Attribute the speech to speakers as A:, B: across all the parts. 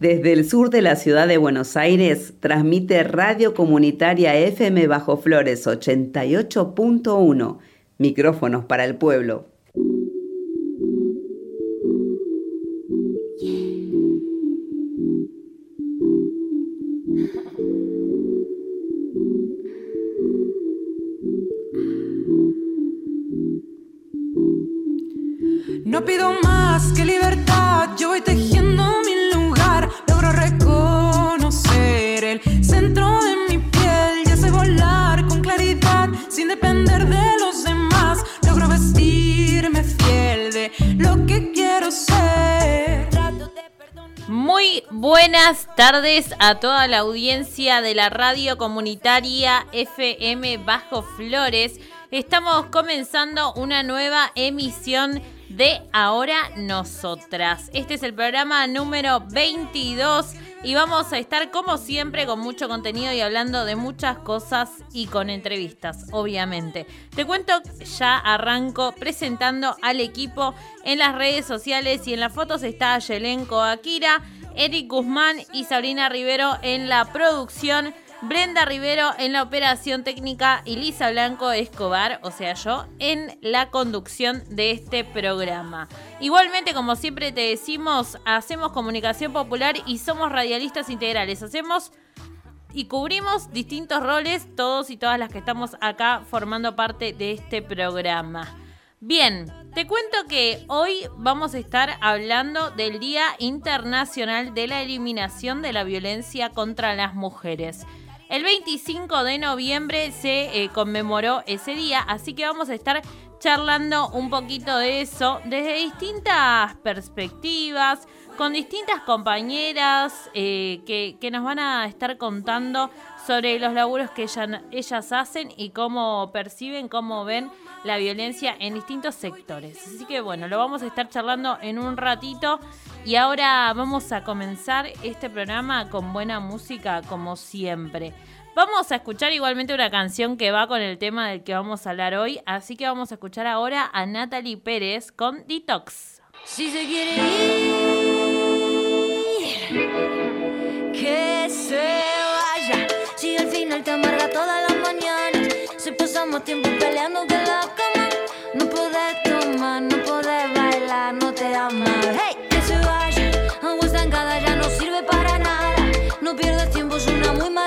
A: Desde el sur de la ciudad de Buenos Aires transmite Radio Comunitaria FM Bajo Flores 88.1, micrófonos para el pueblo.
B: Tardes a toda la audiencia de la radio comunitaria FM Bajo Flores. Estamos comenzando una nueva emisión de Ahora Nosotras. Este es el programa número 22 y vamos a estar como siempre con mucho contenido y hablando de muchas cosas y con entrevistas, obviamente. Te cuento, ya arranco presentando al equipo en las redes sociales y en las fotos está Yelenko Akira, Eric Guzmán y Sabrina Rivero en la producción. Brenda Rivero en la operación técnica y Lisa Blanco Escobar, o sea yo, en la conducción de este programa. Igualmente, como siempre te decimos, hacemos comunicación popular y somos radialistas integrales. Hacemos y cubrimos distintos roles, todos y todas las que estamos acá formando parte de este programa. Bien, te cuento que hoy vamos a estar hablando del Día Internacional de la Eliminación de la Violencia contra las Mujeres. El 25 de noviembre se eh, conmemoró ese día, así que vamos a estar charlando un poquito de eso desde distintas perspectivas, con distintas compañeras eh, que, nos van a estar contando sobre los laburos que ellas hacen y cómo perciben, cómo ven la violencia en distintos sectores. Así que bueno, lo vamos a estar charlando en un ratito y ahora vamos a comenzar este programa con buena música como siempre. Vamos a escuchar igualmente una canción que va con el tema del que vamos a hablar hoy, así que vamos a escuchar ahora a Natalie Pérez con Detox.
C: Si se quiere ir, que se vaya. Si al final te amarga todas las mañanas, si pasamos tiempo peleando que la cama, no puedes tomar, no puedes bailar, no te amas. Hey, que se vaya, agua estancada ya no sirve para nada. No pierdas tiempo, es una muy mala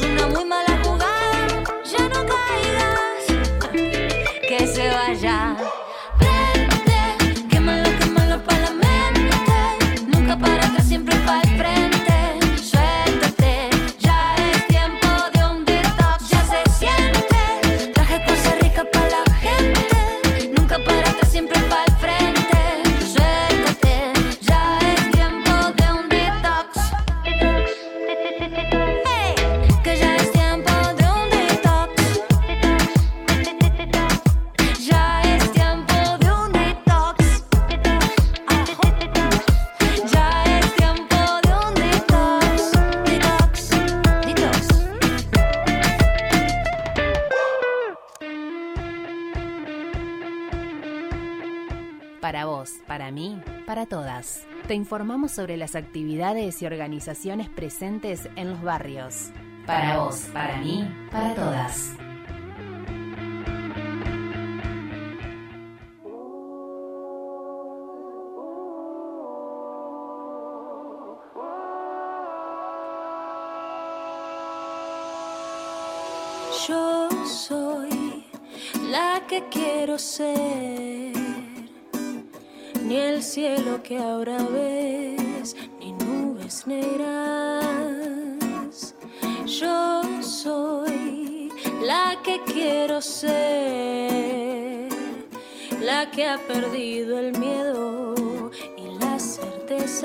D: una muy mala Te informamos sobre las actividades y organizaciones presentes en los barrios. Para vos, para mí, para todas.
E: Yo soy la que quiero ser. Ni el cielo que ahora ves, ni nubes negras. Yo soy la que quiero ser. La que ha perdido el miedo y las certezas.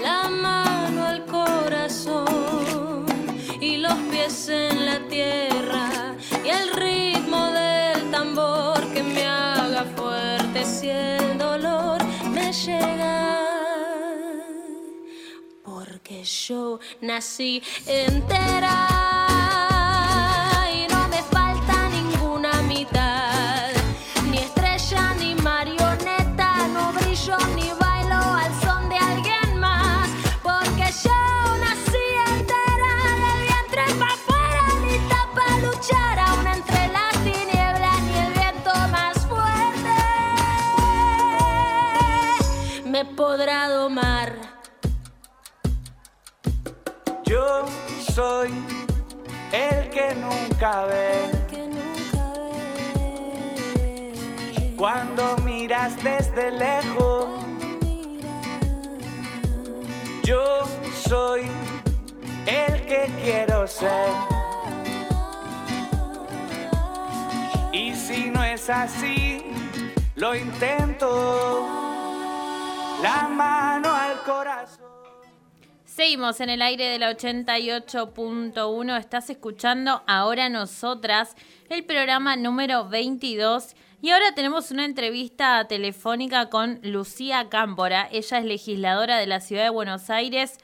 E: La mano al corazón y los pies en la tierra y el ritmo Porque yo nací entera podrá domar.
F: Yo soy el que nunca ve
E: Que nunca ve
F: cuando miras desde lejos. Yo soy el que quiero ser. Y si no es así, lo intento. La mano al corazón.
B: Seguimos en el aire de la 88.1. Estás escuchando Ahora Nosotras, el programa número 22. Y ahora tenemos una entrevista telefónica con Lucía Cámpora. Ella es legisladora de la ciudad de Buenos Aires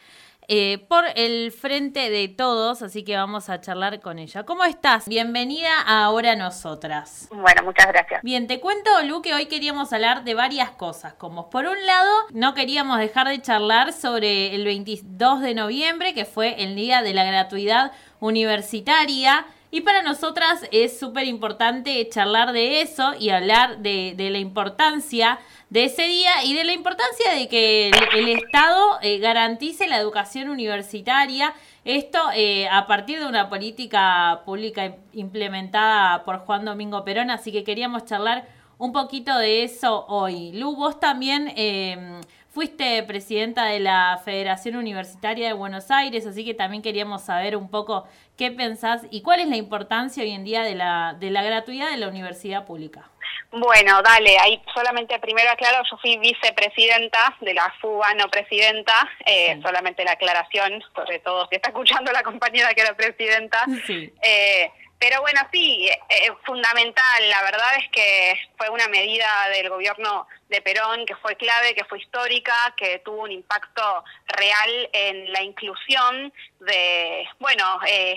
B: eh, por el Frente de Todos, así que vamos a charlar con ella. ¿Cómo estás? Bienvenida a Ahora Nosotras.
G: Bueno, muchas gracias.
B: Bien, te cuento, Lu, que hoy queríamos hablar de varias cosas. Como por un lado, no queríamos dejar de charlar sobre el 22 de noviembre, que fue el Día de la Gratuidad Universitaria. Y para nosotras es súper importante charlar de eso y hablar de, de la importancia de ese día y de la importancia de que el, Estado eh, garantice la educación universitaria. Esto eh, a partir de una política pública implementada por Juan Domingo Perón, así que queríamos charlar un poquito de eso hoy. Lu, vos también eh, fuiste presidenta de la Federación Universitaria de Buenos Aires, así que también queríamos saber un poco qué pensás y cuál es la importancia hoy en día de la, de la gratuidad de la universidad pública.
G: Bueno, dale, ahí solamente primero aclaro, yo fui vicepresidenta de la FUBA, no presidenta, eh,
B: Sí.
G: solamente la aclaración, sobre todo si está escuchando la compañera que era presidenta.
B: Sí.
G: Eh, pero bueno, sí, eh, eh, fundamental, la verdad es que fue una medida del gobierno de Perón que fue clave, que fue histórica, que tuvo un impacto real en la inclusión de, bueno, eh,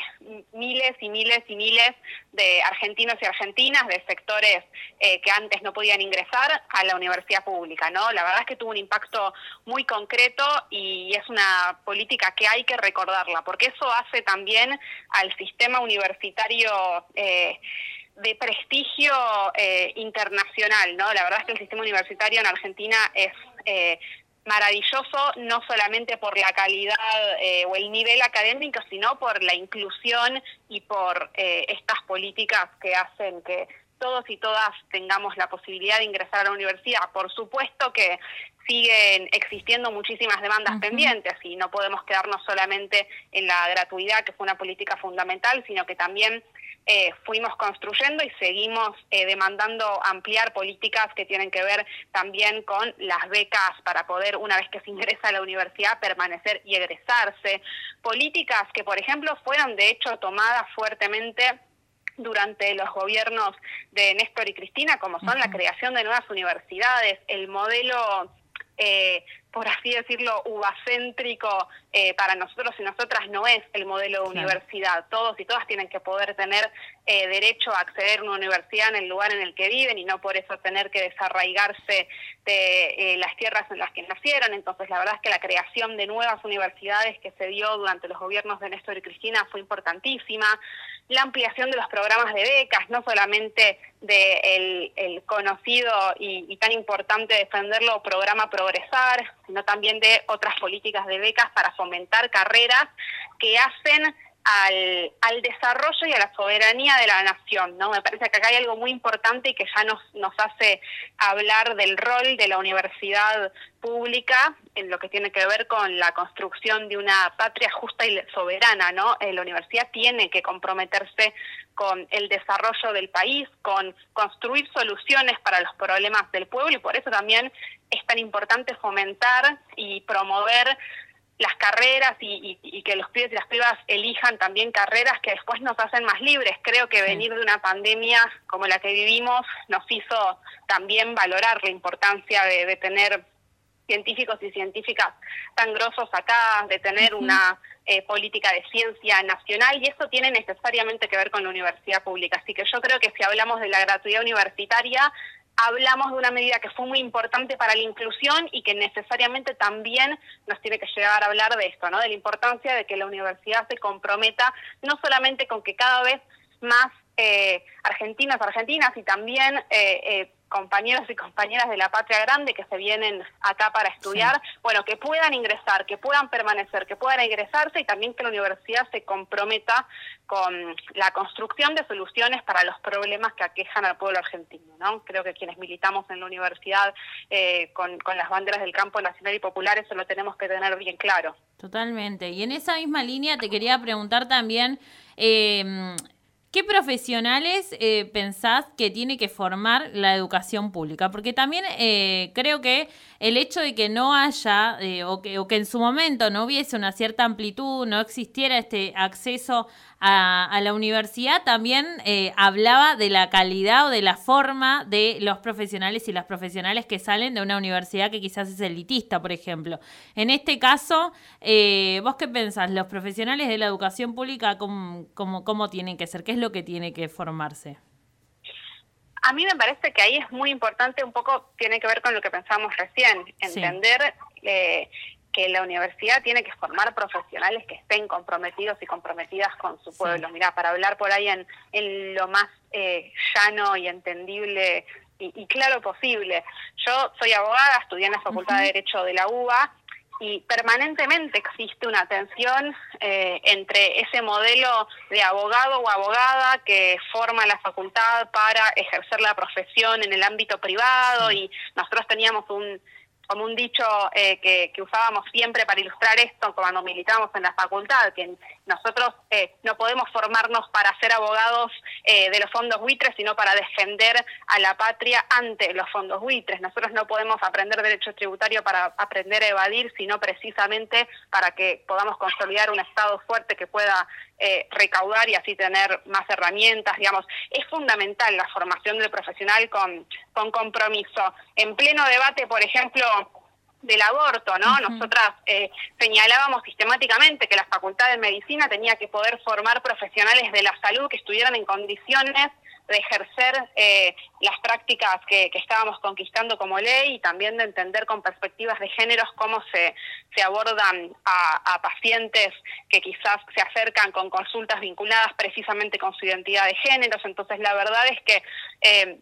G: miles y miles y miles de argentinos y argentinas de sectores eh, que antes no podían ingresar a la universidad pública, ¿no? La verdad es que tuvo un impacto muy concreto y es una política que hay que recordarla, porque eso hace también al sistema universitario eh, de prestigio eh, internacional, ¿no? La verdad es que el sistema universitario en Argentina es eh, maravilloso, no solamente por la calidad eh, o el nivel académico, sino por la inclusión y por eh, estas políticas que hacen que todos y todas tengamos la posibilidad de ingresar a la universidad. Por supuesto que siguen existiendo muchísimas demandas pendientes y no podemos quedarnos solamente en la gratuidad, que fue una política fundamental, sino que también eh, fuimos construyendo y seguimos eh, demandando ampliar políticas que tienen que ver también con las becas para poder, una vez que se ingresa a la universidad, permanecer y egresarse. Políticas que, por ejemplo, fueron de hecho tomadas fuertemente durante los gobiernos de Néstor y Cristina, como son la creación de nuevas universidades, el modelo eh, por así decirlo, uvacéntrico eh, para nosotros y nosotras no es el modelo de universidad. Todos y todas tienen que poder tener eh, derecho a acceder a una universidad en el lugar en el que viven y no por eso tener que desarraigarse de eh, las tierras en las que nacieron. Entonces, la verdad es que la creación de nuevas universidades que se dio durante los gobiernos de Néstor y Cristina fue importantísima la ampliación de los programas de becas, no solamente del el conocido y, y, tan importante defenderlo programa Progresar, sino también de otras políticas de becas para fomentar carreras que hacen al, al, desarrollo y a la soberanía de la nación, ¿no? Me parece que acá hay algo muy importante y que ya nos, nos hace hablar del rol de la universidad pública en lo que tiene que ver con la construcción de una patria justa y soberana, ¿no? Eh, la universidad tiene que comprometerse con el desarrollo del país, con construir soluciones para los problemas del pueblo y por eso también es tan importante fomentar y promover las carreras y, y, y, que los pibes y las pibas elijan también carreras que después nos hacen más libres. Creo que venir de una pandemia como la que vivimos nos hizo también valorar la importancia de, de tener científicos y científicas tan grosos acá, de tener uh -huh. una eh, política de ciencia nacional y eso tiene necesariamente que ver con la universidad pública. Así que yo creo que si hablamos de la gratuidad universitaria, hablamos de una medida que fue muy importante para la inclusión y que necesariamente también nos tiene que llegar a hablar de esto, ¿no? De la importancia de que la universidad se comprometa no solamente con que cada vez más eh, argentinas, argentinas y también eh, eh, compañeros y compañeras de la patria grande que se vienen acá para estudiar, sí. bueno, que puedan ingresar, que puedan permanecer, que puedan ingresarse y también que la universidad se comprometa con la construcción de soluciones para los problemas que aquejan al pueblo argentino, ¿no? Creo que quienes militamos en la universidad eh, con, con las banderas del campo nacional y popular, eso lo tenemos que tener bien claro.
B: Totalmente. Y en esa misma línea te quería preguntar también, eh, ¿Qué profesionales eh, pensás que tiene que formar la educación pública? Porque también eh, creo que el hecho de que no haya eh, o, que, o que en su momento no hubiese una cierta amplitud, no existiera este acceso a, a la universidad, también eh, hablaba de la calidad o de la forma de los profesionales y las profesionales que salen de una universidad que quizás es elitista, por ejemplo. En este caso, eh, ¿vos qué pensás? ¿Los profesionales de la educación pública cómo, cómo, cómo tienen que ser? ¿Qué es lo que tiene que formarse?
G: A mí me parece que ahí es muy importante, un poco tiene que ver con lo que pensamos recién, entender sí. eh, que la universidad tiene que formar profesionales que estén comprometidos y comprometidas con su pueblo. Sí. Mira, para hablar por ahí en, en lo más eh, llano y entendible y, y, claro posible. Yo soy abogada, estudié en la Facultad uh -huh. de Derecho de la UBA y permanentemente existe una tensión eh, entre ese modelo de abogado o abogada que forma la facultad para ejercer la profesión en el ámbito privado sí. y nosotros teníamos un como un dicho eh, que, que, usábamos siempre para ilustrar esto cuando militábamos en la facultad, que nosotros eh, no podemos formarnos para ser abogados eh, de los fondos buitres, sino para defender a la patria ante los fondos buitres. Nosotros no podemos aprender derecho tributario para aprender a evadir, sino precisamente para que podamos consolidar un Estado fuerte que pueda eh, recaudar y así tener más herramientas, digamos. Es fundamental la formación del profesional con, con compromiso. En pleno debate, por ejemplo, del aborto, ¿no? Uh -huh. Nosotras eh, señalábamos sistemáticamente que la Facultad de Medicina tenía que poder formar profesionales de la salud que estuvieran en condiciones de ejercer eh, las prácticas que, que, estábamos conquistando como ley y también de entender con perspectivas de géneros cómo se, se abordan a, a, pacientes que quizás se acercan con consultas vinculadas precisamente con su identidad de géneros. Entonces, la verdad es que eh,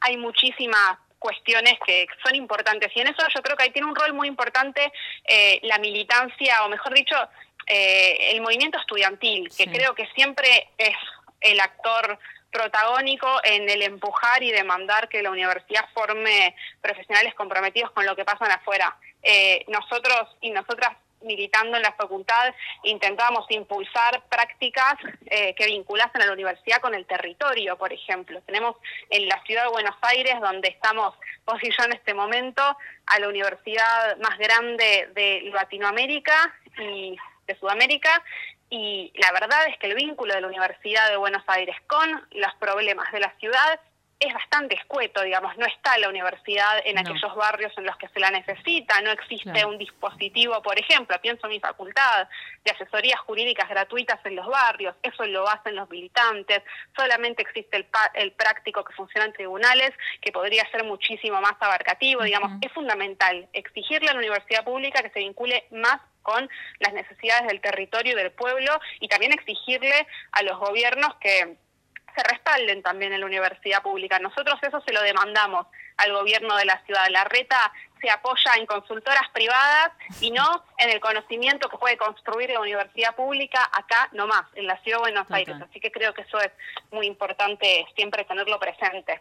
G: hay muchísimas cuestiones que son importantes y en eso yo creo que ahí tiene un rol muy importante eh, la militancia o mejor dicho eh, el movimiento estudiantil que sí. creo que siempre es el actor protagónico en el empujar y demandar que la universidad forme profesionales comprometidos con lo que pasa afuera. Eh, nosotros y nosotras militando en la facultad intentábamos impulsar prácticas eh, que vinculasen a la universidad con el territorio, por ejemplo. Tenemos en la ciudad de Buenos Aires, donde estamos vos y yo en este momento, a la universidad más grande de Latinoamérica y de Sudamérica, y la verdad es que el vínculo de la Universidad de Buenos Aires con los problemas de la ciudad es bastante escueto, digamos, no está la universidad en aquellos barrios en los que se la necesita, no existe un dispositivo, por ejemplo, pienso en mi facultad, de asesorías jurídicas gratuitas en los barrios, eso lo hacen los militantes, solamente existe el, el práctico que funciona en tribunales, que podría ser muchísimo más abarcativo, digamos, es fundamental exigirle a la universidad pública que se vincule más con las necesidades del territorio y del pueblo y también exigirle a los gobiernos que se respalden también en la universidad pública. Nosotros eso se lo demandamos al gobierno de la ciudad. La reta se apoya en consultoras privadas y no en el conocimiento que puede construir la universidad pública acá nomás, en la ciudad de Buenos Aires. Así que creo que eso es muy importante siempre tenerlo presente.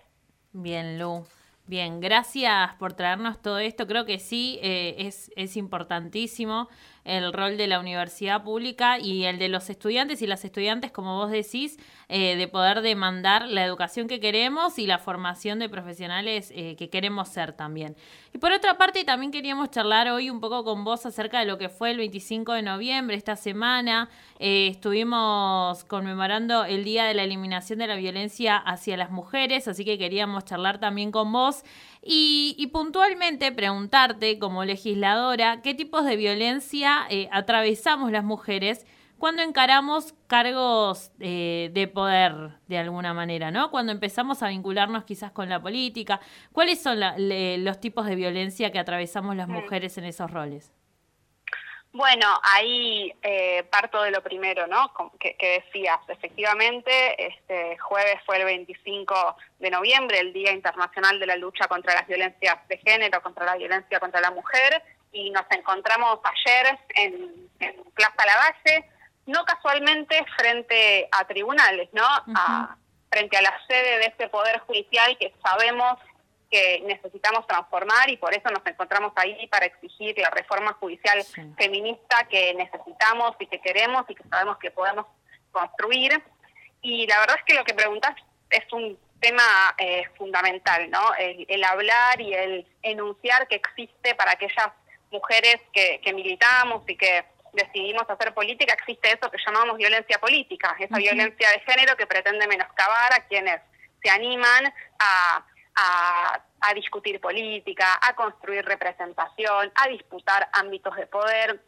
B: Bien, Lu. Bien, gracias por traernos todo esto. Creo que sí, eh, es, es importantísimo el rol de la universidad pública y el de los estudiantes y las estudiantes, como vos decís, eh, de poder demandar la educación que queremos y la formación de profesionales eh, que queremos ser también. Y por otra parte, también queríamos charlar hoy un poco con vos acerca de lo que fue el 25 de noviembre, esta semana. Eh, estuvimos conmemorando el Día de la Eliminación de la Violencia hacia las Mujeres, así que queríamos charlar también con vos y, puntualmente preguntarte como legisladora qué tipos de violencia eh, atravesamos las mujeres cuando encaramos cargos eh, de poder de alguna manera, ¿no? Cuando empezamos a vincularnos quizás con la política, ¿cuáles son los tipos de violencia que atravesamos las mujeres en esos roles?
G: Bueno, ahí eh, parto de lo primero, ¿no? Que, decías, efectivamente, este jueves fue el 25 de noviembre, el Día Internacional de la Lucha contra las Violencias de Género, contra la violencia contra la mujer, y nos encontramos ayer en, Plaza Lavalle, no casualmente frente a tribunales, ¿no? a, frente a la sede de este Poder Judicial que sabemos que necesitamos transformar y por eso nos encontramos ahí para exigir la reforma judicial feminista que necesitamos y que queremos y que sabemos que podemos construir. Y la verdad es que lo que preguntas es un tema eh, fundamental, ¿no? El, hablar y el enunciar que existe para aquellas mujeres que, militamos y que decidimos hacer política, existe eso que llamamos violencia política, esa violencia de género que pretende menoscabar a quienes se animan a a, discutir política, a construir representación, a disputar ámbitos de poder.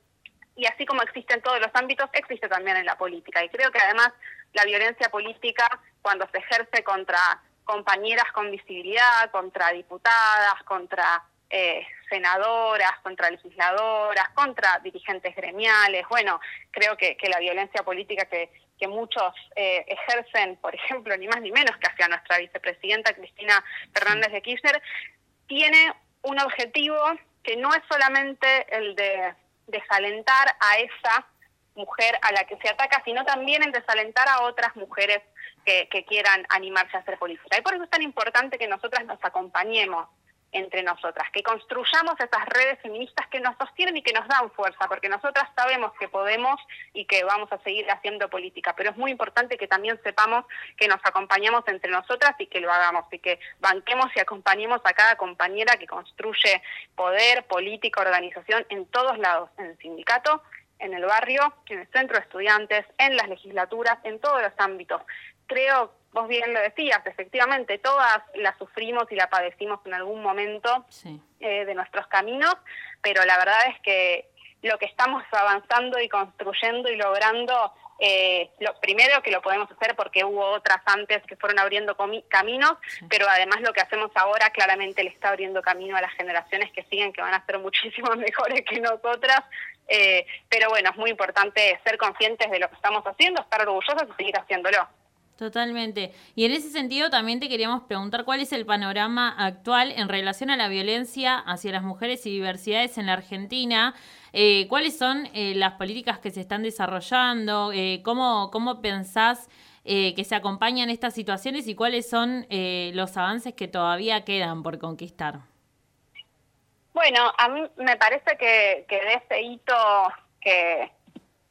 G: Y así como existe en todos los ámbitos, existe también en la política. Y creo que además la violencia política, cuando se ejerce contra compañeras con visibilidad, contra diputadas, contra eh, senadoras, contra legisladoras, contra dirigentes gremiales. Bueno, creo que, que la violencia política que, que muchos eh, ejercen, por ejemplo, ni más ni menos que hacia nuestra vicepresidenta Cristina Fernández de Kirchner, tiene un objetivo que no es solamente el de desalentar a esa mujer a la que se ataca, sino también el desalentar a otras mujeres que, que quieran animarse a hacer política. Y por eso es tan importante que nosotras nos acompañemos entre nosotras, que construyamos esas redes feministas que nos sostienen y que nos dan fuerza, porque nosotras sabemos que podemos y que vamos a seguir haciendo política, pero es muy importante que también sepamos que nos acompañamos entre nosotras y que lo hagamos, y que banquemos y acompañemos a cada compañera que construye poder, política, organización en todos lados, en el sindicato, en el barrio, en el centro de estudiantes, en las legislaturas, en todos los ámbitos. Creo vos bien lo decías, efectivamente, todas la sufrimos y la padecimos en algún momento eh, de nuestros caminos, pero la verdad es que lo que estamos avanzando y construyendo y logrando, eh, lo primero que lo podemos hacer porque hubo otras antes que fueron abriendo caminos, pero además lo que hacemos ahora claramente le está abriendo camino a las generaciones que siguen, que van a ser muchísimo mejores que nosotras. Eh, pero bueno, es muy importante ser conscientes de lo que estamos haciendo, estar orgullosos y seguir haciéndolo.
B: Totalmente. Y en ese sentido también te queríamos preguntar cuál es el panorama actual en relación a la violencia hacia las mujeres y diversidades en la Argentina. Eh, ¿Cuáles son eh, las políticas que se están desarrollando? Eh, ¿cómo, ¿Cómo pensás que se acompañan estas situaciones y cuáles son los avances que todavía quedan por conquistar?
G: Bueno, a mí me parece que, que de ese hito que,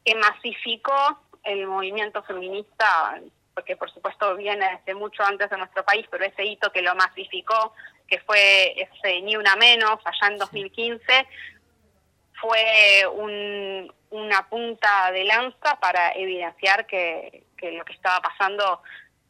G: que masificó el movimiento feminista porque por supuesto viene desde mucho antes de nuestro país, pero ese hito que lo masificó, que fue ese Ni Una Menos, allá en 2015, fue una punta de lanza para evidenciar que, lo que estaba pasando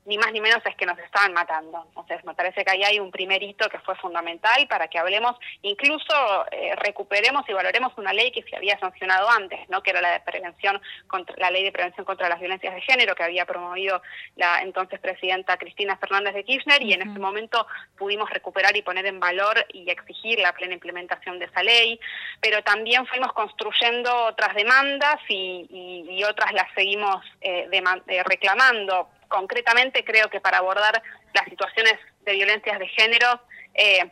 G: ni más ni menos es que nos estaban matando. Entonces, me parece que ahí hay un primer hito que fue fundamental para que hablemos, incluso eh, recuperemos y valoremos una ley que se había sancionado antes, ¿no? que era la de prevención contra la ley de prevención contra las violencias de género que había promovido la entonces presidenta Cristina Fernández de Kirchner y en ese momento pudimos recuperar y poner en valor y exigir la plena implementación de esa ley, pero también fuimos construyendo otras demandas y, y, otras las seguimos eh, eh, reclamando concretamente creo que para abordar las situaciones de violencias de género eh,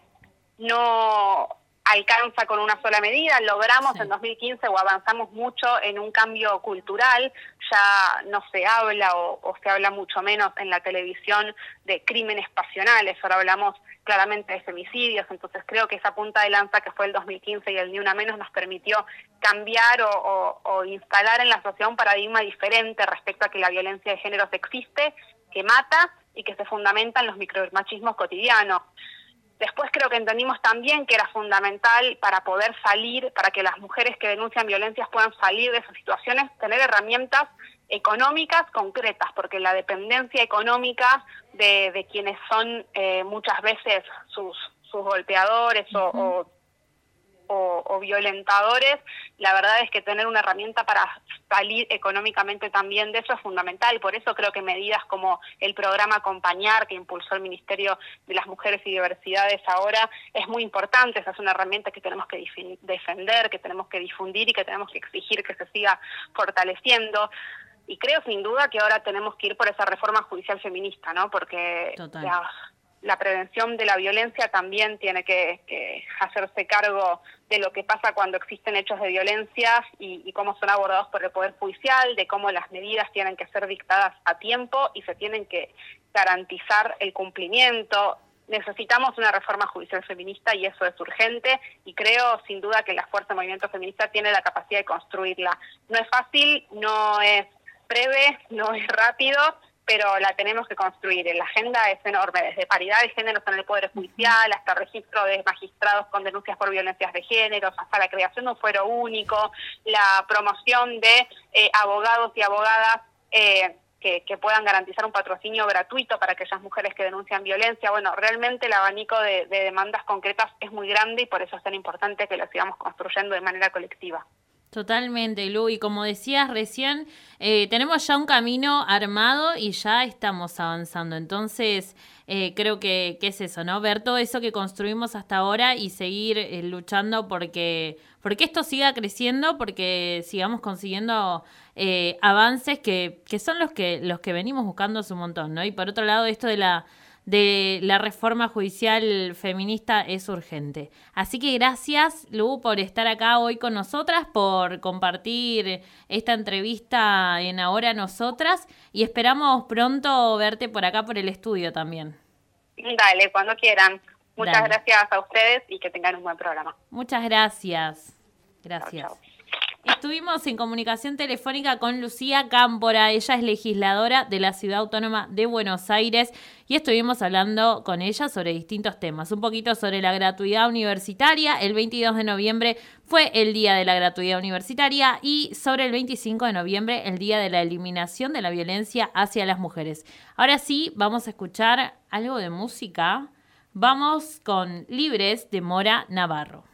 G: no alcanza con una sola medida. Logramos en 2015 o avanzamos mucho en un cambio cultural. Ya no se habla o, se habla mucho menos en la televisión de crímenes pasionales. Ahora hablamos claramente de femicidios. Entonces creo que esa punta de lanza que fue el 2015 y el Ni Una Menos nos permitió cambiar o, o instalar en la sociedad un paradigma diferente respecto a que la violencia de género existe, que mata y que se fundamenta en los micromachismos cotidianos. Después creo que entendimos también que era fundamental para poder salir, para que las mujeres que denuncian violencias puedan salir de esas situaciones, tener herramientas económicas concretas, porque la dependencia económica de, de quienes son eh, muchas veces sus, sus golpeadores o o, violentadores, la verdad es que tener una herramienta para salir económicamente también de eso es fundamental. Por eso creo que medidas como el programa Acompañar que impulsó el Ministerio de las Mujeres y Diversidades ahora es muy importante. Esa es una herramienta que tenemos que defender, que tenemos que difundir y que tenemos que exigir que se siga fortaleciendo y creo sin duda que ahora tenemos que ir por esa reforma judicial feminista, ¿no? Porque la prevención de la violencia también tiene que, hacerse cargo de lo que pasa cuando existen hechos de violencia y, cómo son abordados por el Poder Judicial, de cómo las medidas tienen que ser dictadas a tiempo y se tienen que garantizar el cumplimiento. Necesitamos una reforma judicial feminista y eso es urgente y creo sin duda que la Fuerza de Movimiento Feminista tiene la capacidad de construirla. No es fácil, no es breve, no es rápido, pero la tenemos que construir. La agenda es enorme, desde paridad de géneros en el Poder Judicial hasta registro de magistrados con denuncias por violencias de género, hasta la creación de un fuero único, la promoción de eh, abogados y abogadas eh, que, puedan garantizar un patrocinio gratuito para aquellas mujeres que denuncian violencia. Bueno, realmente el abanico de, de demandas concretas es muy grande y por eso es tan importante que lo sigamos construyendo de manera colectiva.
B: Totalmente, Lu. Y como decías recién, eh, tenemos ya un camino armado y ya estamos avanzando. Entonces, eh, creo que, es eso, ¿no? Ver todo eso que construimos hasta ahora y seguir eh, luchando porque, porque esto siga creciendo, porque sigamos consiguiendo avances que, que son los que, los que venimos buscando hace un montón, ¿no? Y por otro lado, esto de la de la reforma judicial feminista es urgente. Así que gracias, Lu, por estar acá hoy con nosotras, por compartir esta entrevista en Ahora Nosotras y esperamos pronto verte por acá por el estudio también.
G: Dale, cuando quieran. Muchas gracias a ustedes y que tengan un buen programa.
B: Muchas gracias. Gracias. Estuvimos en comunicación telefónica con Lucía Cámpora, ella es legisladora de la Ciudad Autónoma de Buenos Aires y estuvimos hablando con ella sobre distintos temas, un poquito sobre la gratuidad universitaria, el 22 de noviembre fue el día de la gratuidad universitaria y sobre el 25 de noviembre el día de la eliminación de la violencia hacia las mujeres. Ahora sí, vamos a escuchar algo de música. Vamos con Libres de Mora Navarro.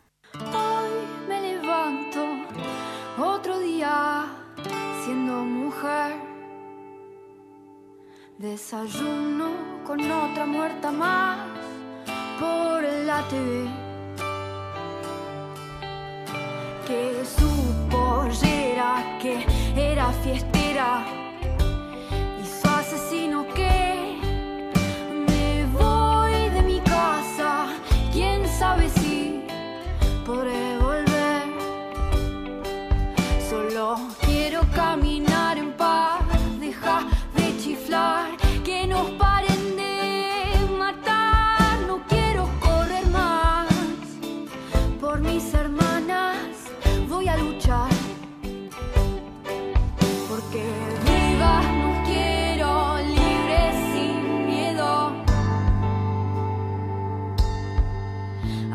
H: Desayuno con otra muerta más por la TV. Que su pollera, que era fiestera,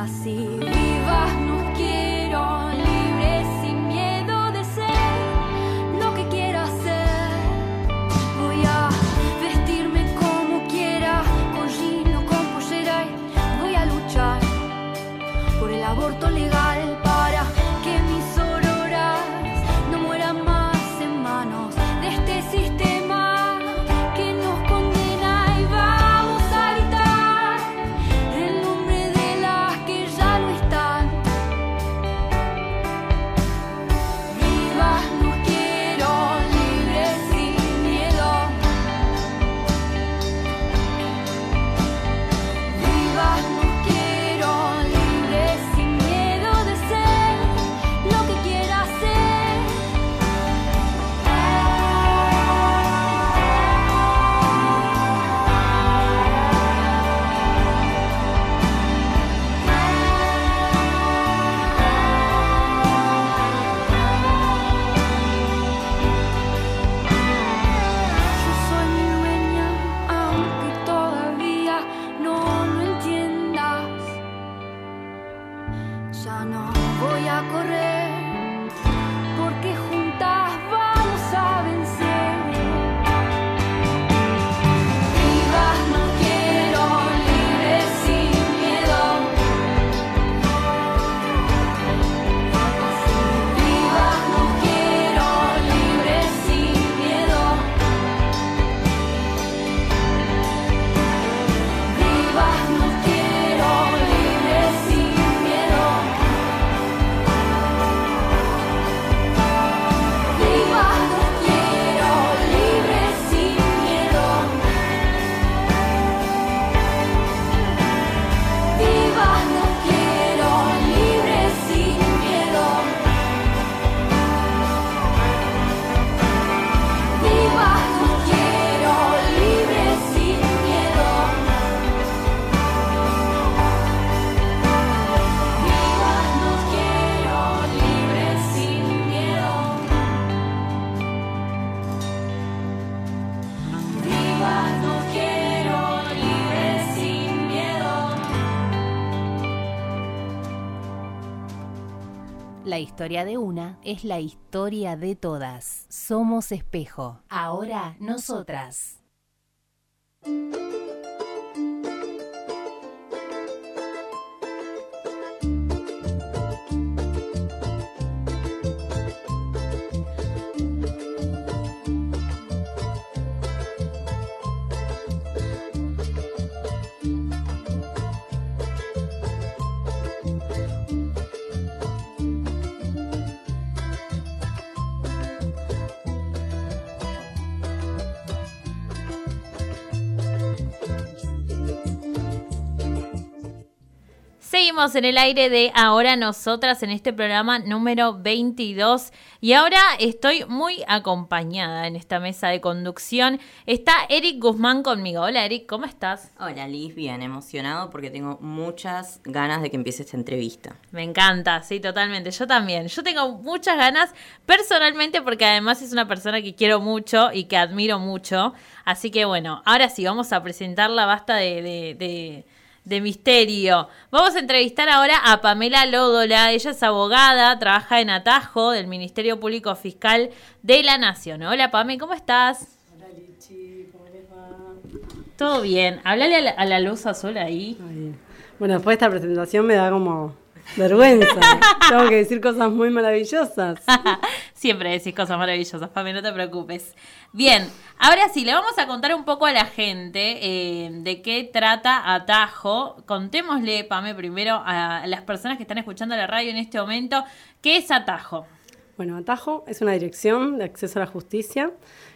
H: Así
D: historia de una es la historia de todas. Somos espejo. Ahora nosotras.
B: Seguimos en el aire de Ahora Nosotras en este programa número 22 y ahora estoy muy acompañada en esta mesa de conducción. Está Eric Guzmán conmigo. Hola Eric, ¿cómo estás?
I: Hola Liz, bien emocionado porque tengo muchas ganas de que empiece esta entrevista.
B: Me encanta, sí, totalmente. Yo también. Yo tengo muchas ganas personalmente porque además es una persona que quiero mucho y que admiro mucho. Así que bueno, ahora sí, vamos a presentarla, basta de, de, de, de misterio. Vamos a entrevistar ahora a Pamela Lódola. Ella es abogada, trabaja en Atajo del Ministerio Público Fiscal de la Nación. Hola Pame, ¿cómo estás?
J: Hola Lichi, ¿cómo les va?
B: Todo bien. Háblale a la, a la luz azul ahí.
J: Ay, Bueno, después de esta presentación me da como vergüenza. Tengo que decir cosas muy maravillosas.
B: Siempre decís cosas maravillosas, Pame, no te preocupes. Bien, ahora sí, le vamos a contar un poco a la gente eh, de qué trata Atajo. Contémosle, Pame, primero a las personas que están escuchando la radio en este momento, ¿qué es Atajo?
J: Bueno, Atajo es una dirección de acceso a la justicia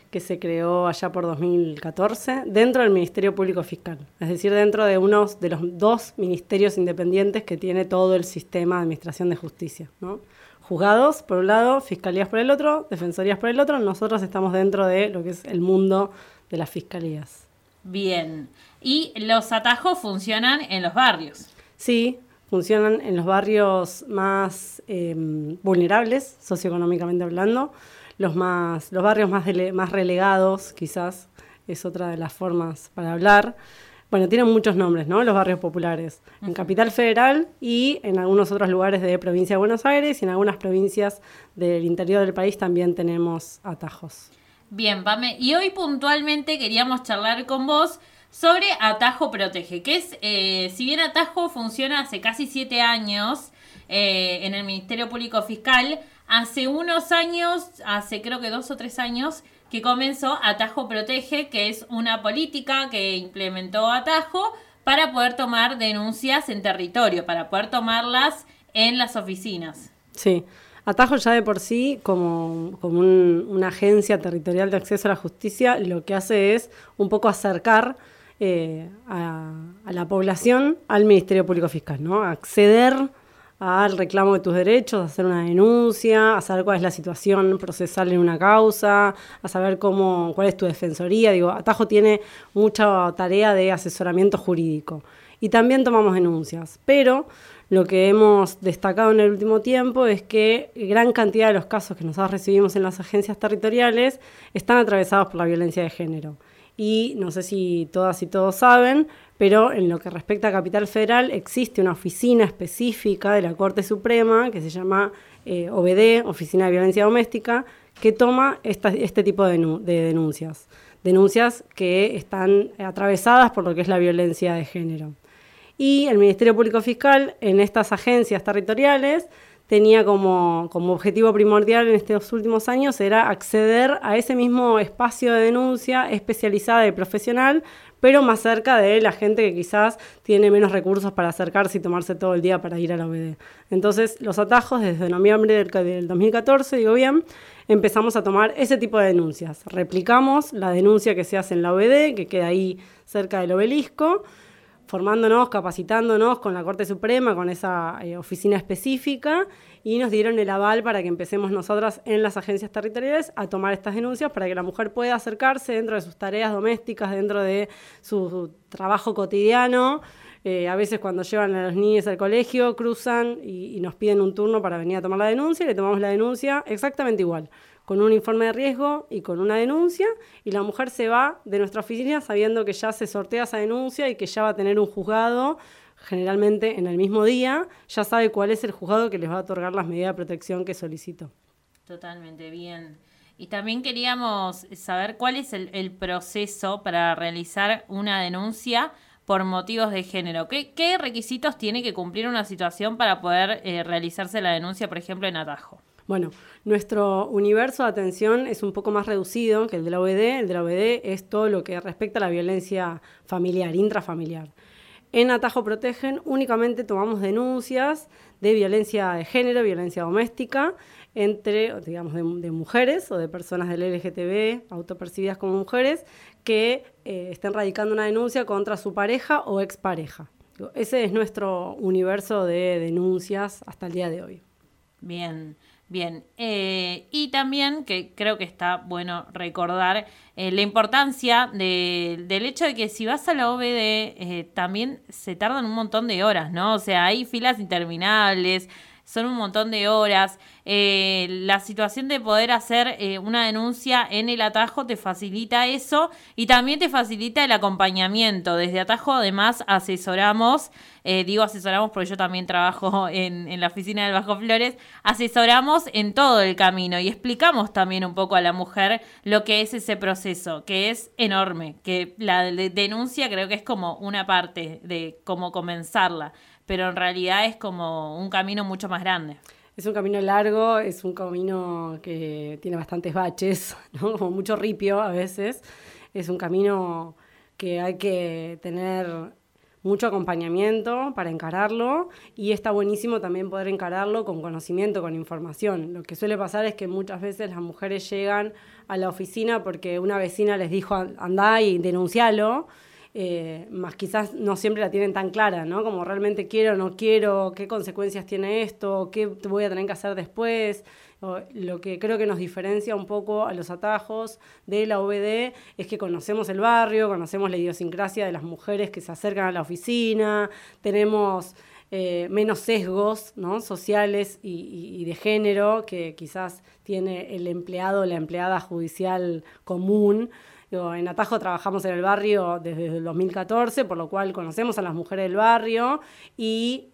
J: que se creó allá por 2014 dentro del Ministerio Público Fiscal, es decir, dentro de uno de los dos ministerios independientes que tiene todo el sistema de administración de justicia. ¿no? Juzgados por un lado, fiscalías por el otro, defensorías por el otro, nosotros estamos dentro de lo que es el mundo de las fiscalías.
B: Bien, y los atajos funcionan en los barrios.
J: Sí, funcionan en los barrios más eh, vulnerables, socioeconómicamente hablando, los, más, los barrios más, dele- más relegados, quizás es otra de las formas para hablar. Bueno, tienen muchos nombres, ¿no? Los barrios populares. En Capital Federal y en algunos otros lugares de provincia de Buenos Aires y en algunas provincias del interior del país también tenemos atajos.
B: Bien, Pame, y hoy puntualmente queríamos charlar con vos sobre Atajo Protege, que es, eh, si bien Atajo funciona hace casi siete años eh, en el Ministerio Público Fiscal, hace unos años, hace creo que dos o tres años, que comenzó Atajo Protege, que es una política que implementó Atajo para poder tomar denuncias en territorio, para poder tomarlas en las oficinas.
J: Sí, Atajo ya de por sí, como, como un- una agencia territorial de acceso a la justicia, lo que hace es un poco acercar eh, a, a la población al Ministerio Público Fiscal, ¿no? Acceder al reclamo de tus derechos, hacer una denuncia, a saber cuál es la situación procesal en una causa, a saber cómo, cuál es tu defensoría. Digo, Atajo tiene mucha tarea de asesoramiento jurídico. Y también tomamos denuncias. Pero lo que hemos destacado en el último tiempo es que gran cantidad de los casos que nosotros recibimos en las agencias territoriales están atravesados por la violencia de género. Y no sé si todas y todos saben, pero en lo que respecta a Capital Federal existe una oficina específica de la Corte Suprema que se llama eh, OBD, Oficina de Violencia Doméstica, que toma este tipo de, de denuncias. Denuncias que están atravesadas por lo que es la violencia de género. Y el Ministerio Público Fiscal en estas agencias territoriales tenía como, como, objetivo primordial en estos últimos años era acceder a ese mismo espacio de denuncia especializada y profesional, pero más cerca de la gente que quizás tiene menos recursos para acercarse y tomarse todo el día para ir a la OBD. Entonces, los atajos desde noviembre del, del 2014, digo bien, empezamos a tomar ese tipo de denuncias. Replicamos la denuncia que se hace en la OBD, que queda ahí cerca del obelisco, formándonos, capacitándonos con la Corte Suprema, con esa eh, oficina específica, y nos dieron el aval para que empecemos nosotras en las agencias territoriales a tomar estas denuncias para que la mujer pueda acercarse dentro de sus tareas domésticas, dentro de su trabajo cotidiano. Eh, a veces cuando llevan a los niños al colegio cruzan y, y nos piden un turno para venir a tomar la denuncia y le tomamos la denuncia exactamente igual con un informe de riesgo y con una denuncia, y la mujer se va de nuestra oficina sabiendo que ya se sortea esa denuncia y que ya va a tener un juzgado, generalmente en el mismo día, ya sabe cuál es el juzgado que les va a otorgar las medidas de protección que solicitó.
B: Totalmente bien. Y también queríamos saber cuál es el, proceso para realizar una denuncia por motivos de género. ¿Qué, requisitos tiene que cumplir una situación para poder eh, realizarse la denuncia, por ejemplo, en atajo?
J: Bueno, nuestro universo de atención es un poco más reducido que el de la OED. El de la OED es todo lo que respecta a la violencia familiar, intrafamiliar. En Atajo Protegen únicamente tomamos denuncias de violencia de género, violencia doméstica, entre, digamos, de, mujeres o de personas del LGTB autopercibidas como mujeres que eh, estén radicando una denuncia contra su pareja o expareja. Ese es nuestro universo de denuncias hasta el día de hoy.
B: Bien. Bien, eh, y también que creo que está bueno recordar eh, la importancia del hecho de que si vas a la OBD eh, también se tardan un montón de horas, ¿no? O sea, hay filas interminables, son un montón de horas. Eh, la situación de poder hacer eh, una denuncia en el atajo te facilita eso y también te facilita el acompañamiento. Desde atajo además asesoramos, eh, digo asesoramos porque yo también trabajo en, en, la oficina del Bajo Flores, asesoramos en todo el camino y explicamos también un poco a la mujer lo que es ese proceso, que es enorme, que la denuncia creo que es como una parte de cómo comenzarla pero en realidad es como un camino mucho más grande.
J: Es un camino largo, es un camino que tiene bastantes baches, ¿no? como mucho ripio a veces. Es un camino que hay que tener mucho acompañamiento para encararlo y está buenísimo también poder encararlo con conocimiento, con información. Lo que suele pasar es que muchas veces las mujeres llegan a la oficina porque una vecina les dijo andá y denuncialo eh, más quizás no siempre la tienen tan clara, ¿no? Como realmente quiero, no quiero, qué consecuencias tiene esto, qué voy a tener que hacer después. lo que creo que nos diferencia un poco a los atajos de la OBD es que conocemos el barrio, conocemos la idiosincrasia de las mujeres que se acercan a la oficina, tenemos eh, menos sesgos ¿no? sociales y, de género que quizás tiene el empleado o la empleada judicial común en Atajo trabajamos en el barrio desde el 2014, por lo cual conocemos a las mujeres del barrio y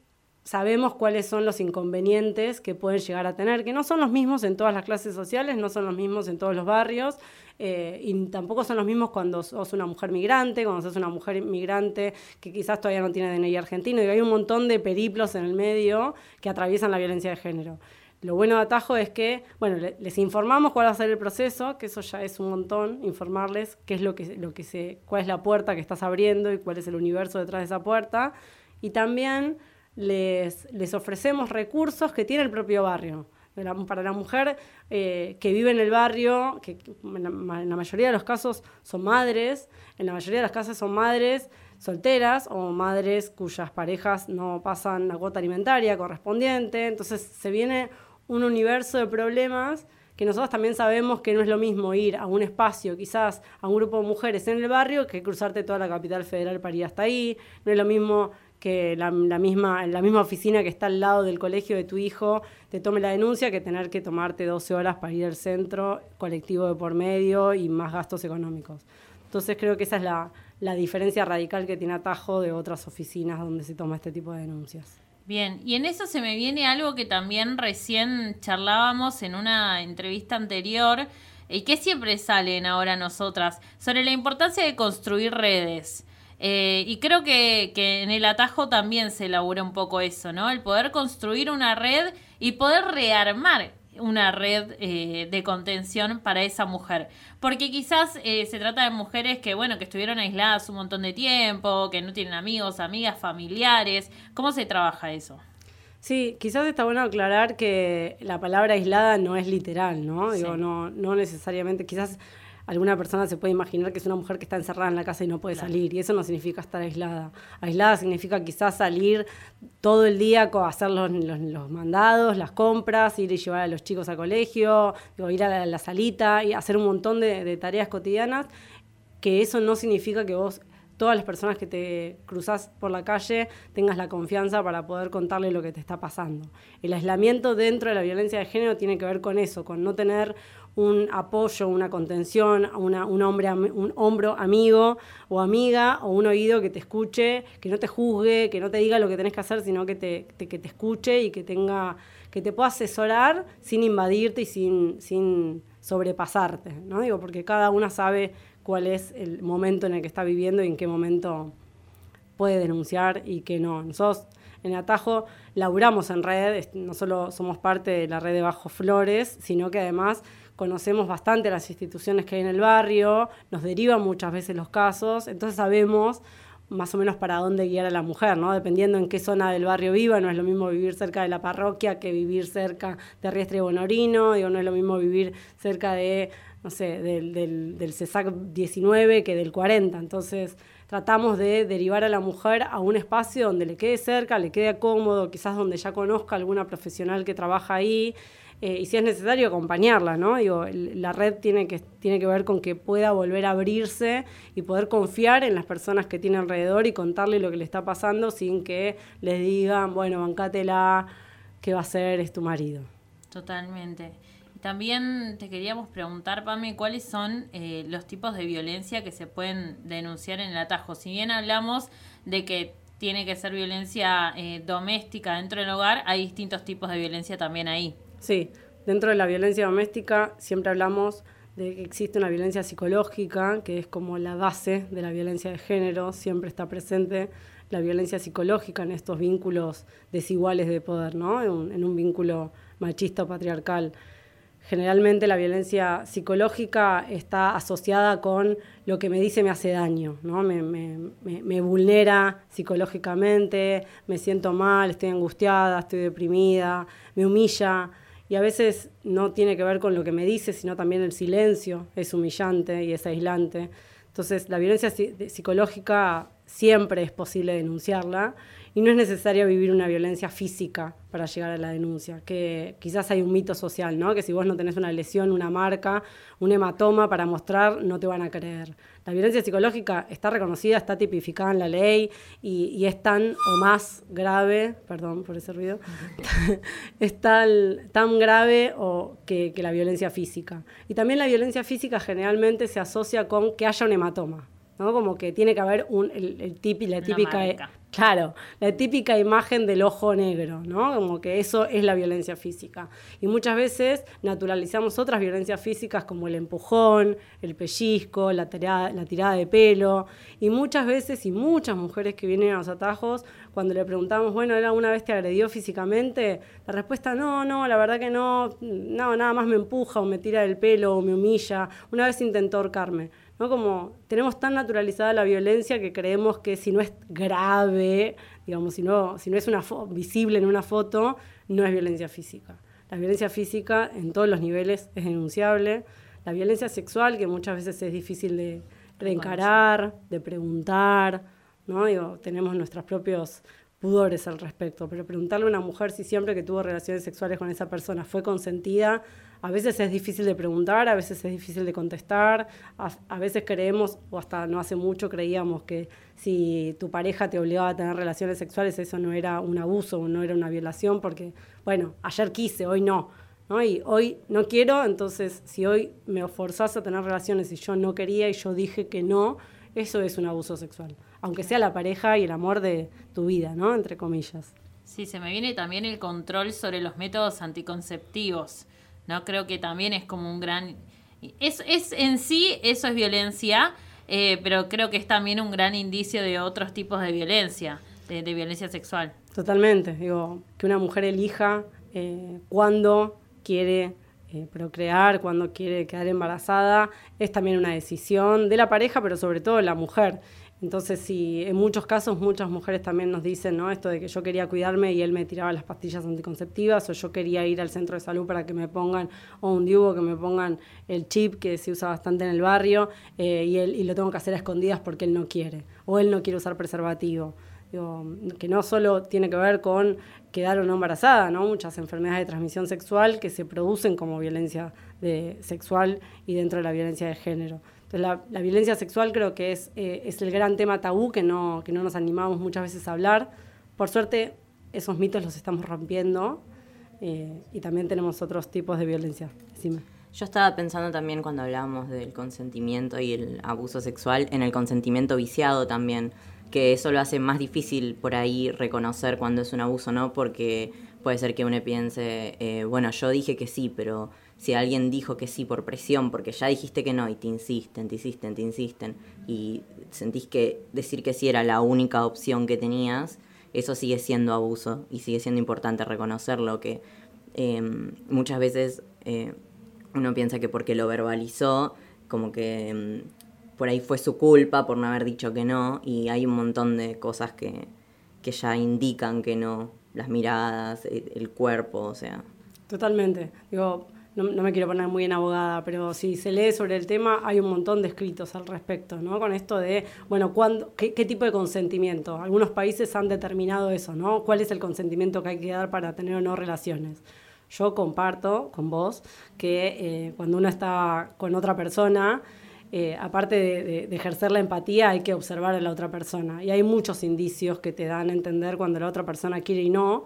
J: sabemos cuáles son los inconvenientes que pueden llegar a tener, que no son los mismos en todas las clases sociales, no son los mismos en todos los barrios, eh, y tampoco son los mismos cuando sos una mujer migrante, cuando sos una mujer migrante que quizás todavía no tiene DNI argentino, y hay un montón de periplos en el medio que atraviesan la violencia de género. Lo bueno de Atajo es que, bueno, les informamos cuál va a ser el proceso, que eso ya es un montón, informarles qué es lo que, lo que se, cuál es la puerta que estás abriendo y cuál es el universo detrás de esa puerta. Y también les, les ofrecemos recursos que tiene el propio barrio. Para la mujer eh, que vive en el barrio, que en la, mayoría de los casos son madres, en la mayoría de las casas son madres solteras o madres cuyas parejas no pasan la cuota alimentaria correspondiente. Entonces se viene un universo de problemas que nosotros también sabemos que no es lo mismo ir a un espacio, quizás a un grupo de mujeres en el barrio, que cruzarte toda la capital federal para ir hasta ahí. No es lo mismo que la, misma, la misma oficina que está al lado del colegio de tu hijo te tome la denuncia que tener que tomarte 12 horas para ir al centro, colectivo de por medio y más gastos económicos. Entonces creo que esa es la, la diferencia radical que tiene Atajo de otras oficinas donde se toma este tipo de denuncias.
B: Bien, y en eso se me viene algo que también recién charlábamos en una entrevista anterior y que siempre salen ahora nosotras, sobre la importancia de construir redes. Eh, y creo que, que, en el atajo también se elabora un poco eso, ¿no? El poder construir una red y poder rearmar una red eh, de contención para esa mujer. Porque quizás eh, se trata de mujeres que, bueno, que estuvieron aisladas un montón de tiempo, que no tienen amigos, amigas, familiares. ¿Cómo se trabaja eso?
J: Sí, quizás está bueno aclarar que la palabra aislada no es literal, ¿no? Sí. Digo, no, no necesariamente, quizás alguna persona se puede imaginar que es una mujer que está encerrada en la casa y no puede claro. salir, y eso no significa estar aislada. Aislada significa quizás salir todo el día, a hacer los, los, los, mandados, las compras, ir y llevar a los chicos al colegio, digo, ir a la, la, salita y hacer un montón de, de tareas cotidianas, que eso no significa que vos todas las personas que te cruzas por la calle tengas la confianza para poder contarle lo que te está pasando. El aislamiento dentro de la violencia de género tiene que ver con eso, con no tener un apoyo, una contención, una, un, hombre, un hombro amigo o amiga o un oído que te escuche, que no te juzgue, que no te diga lo que tenés que hacer, sino que te, que te escuche y que, tenga, que te pueda asesorar sin invadirte y sin, sin sobrepasarte, ¿no? Digo, porque cada una sabe cuál es el momento en el que está viviendo y en qué momento puede denunciar y qué no. Nosotros en Atajo laburamos en red, no solo somos parte de la red de Bajo Flores, sino que además conocemos bastante las instituciones que hay en el barrio, nos derivan muchas veces los casos, entonces sabemos más o menos para dónde guiar a la mujer, ¿no? Dependiendo en qué zona del barrio viva, no es lo mismo vivir cerca de la parroquia que vivir cerca de Riestre Bonorino, digo, no es lo mismo vivir cerca de no sé, del, del, del CESAC 19 que del 40. Entonces tratamos de derivar a la mujer a un espacio donde le quede cerca, le quede cómodo, quizás donde ya conozca alguna profesional que trabaja ahí. Eh, y si es necesario acompañarla, ¿no? Digo, la red tiene que, tiene que ver con que pueda volver a abrirse y poder confiar en las personas que tiene alrededor y contarle lo que le está pasando sin que les digan, bueno, bancátela, ¿qué va a hacer? Es tu marido.
B: Totalmente. También te queríamos preguntar, Pame, cuáles son eh, los tipos de violencia que se pueden denunciar en el atajo. Si bien hablamos de que tiene que ser violencia eh, doméstica dentro del hogar, hay distintos tipos de violencia también ahí.
J: Sí, dentro de la violencia doméstica siempre hablamos de que existe una violencia psicológica, que es como la base de la violencia de género, siempre está presente la violencia psicológica en estos vínculos desiguales de poder, ¿no? En un, vínculo machista o patriarcal generalmente la violencia psicológica está asociada con lo que me dice me hace daño, ¿no? me, vulnera psicológicamente, me siento mal, estoy angustiada, estoy deprimida, me humilla. Y a veces no tiene que ver con lo que me dice, sino también el silencio es humillante y es aislante. Entonces, la violencia psicológica siempre es posible denunciarla y no es necesario vivir una violencia física para llegar a la denuncia, que quizás hay un mito social, ¿no? Que si vos no tenés una lesión, una marca, un hematoma para mostrar, no te van a creer. La violencia psicológica está reconocida, está tipificada en la ley y, es tan o más grave, perdón por ese ruido, es tan, tan grave o que, que la violencia física. Y también la violencia física generalmente se asocia con que haya un hematoma. ¿No? Como que tiene que haber un, el, el tipi, la típica, claro, la típica imagen del ojo negro, ¿no? Como que eso es la violencia física. Y muchas veces naturalizamos otras violencias físicas como el empujón, el pellizco, la tirada, la tirada de pelo. Y muchas veces, y muchas mujeres que vienen a los atajos, cuando le preguntamos, bueno, ¿él alguna vez te agredió físicamente? La respuesta, no, no, la verdad que no, no, nada más me empuja o me tira del pelo o me humilla. Una vez intentó ahorcarme. ¿No? Como tenemos tan naturalizada la violencia que creemos que si no es grave, digamos, si no, si no es una visible en una foto, no es violencia física. La violencia física en todos los niveles es denunciable. La violencia sexual, que muchas veces es difícil de, de encarar, de preguntar, ¿no? Digo, tenemos nuestros propios pudores al respecto, pero preguntarle a una mujer si siempre que tuvo relaciones sexuales con esa persona fue consentida, a veces es difícil de preguntar, a veces es difícil de contestar, a, a, veces creemos, o hasta no hace mucho creíamos que si tu pareja te obligaba a tener relaciones sexuales eso no era un abuso, no era una violación, porque, bueno, ayer quise, hoy no. ¿no? Y hoy no quiero, entonces si hoy me forzás a tener relaciones y yo no quería y yo dije que no, eso es un abuso sexual. Aunque sea la pareja y el amor de tu vida, ¿no? Entre comillas.
B: Sí, se me viene también el control sobre los métodos anticonceptivos. No creo que también es como un gran... Es, es en sí, eso es violencia, eh, pero creo que es también un gran indicio de otros tipos de violencia, de, violencia sexual.
J: Totalmente. Digo, que una mujer elija eh, cuándo quiere eh, procrear, cuando quiere quedar embarazada, es también una decisión de la pareja, pero sobre todo de la mujer. Entonces, si en muchos casos muchas mujeres también nos dicen, ¿no? Esto de que yo quería cuidarme y él me tiraba las pastillas anticonceptivas, o yo quería ir al centro de salud para que me pongan, o un diubo que me pongan el chip que se usa bastante en el barrio, eh, y, él, y lo tengo que hacer a escondidas porque él no quiere, o él no quiere usar preservativo. Que no solo tiene que ver con quedar o no embarazada, ¿no? Muchas enfermedades de transmisión sexual que se producen como violencia sexual y dentro de la violencia de género. La, la violencia sexual creo que es, eh, es el gran tema tabú que no, que no nos animamos muchas veces a hablar. Por suerte, esos mitos los estamos rompiendo eh, y también tenemos otros tipos de violencia. Decime.
I: Yo estaba pensando también cuando hablábamos del consentimiento y el abuso sexual, en el consentimiento viciado también, que eso lo hace más difícil por ahí reconocer cuando es un abuso, ¿no? Porque puede ser que uno piense, eh, bueno, yo dije que sí, pero si alguien dijo que sí por presión, porque ya dijiste que no y te insisten, te insisten, te insisten, y sentís que decir que sí era la única opción que tenías, eso sigue siendo abuso y sigue siendo importante reconocerlo, que eh, muchas veces eh, uno piensa que porque lo verbalizó, como que mm, por ahí fue su culpa por no haber dicho que no, y hay un montón de cosas que, que ya indican que no, las miradas, el, el cuerpo, o sea.
J: Totalmente. Digo, no, me quiero poner muy en abogada, pero si se lee sobre el tema, hay un montón de escritos al respecto, ¿no? Con esto de, bueno, ¿cuándo, qué, tipo de consentimiento? Algunos países han determinado eso, ¿no? ¿Cuál es el consentimiento que hay que dar para tener o no relaciones? Yo comparto con vos que eh, cuando uno está con otra persona, eh, aparte de, ejercer la empatía, hay que observar a la otra persona. Y hay muchos indicios que te dan a entender cuando la otra persona quiere y no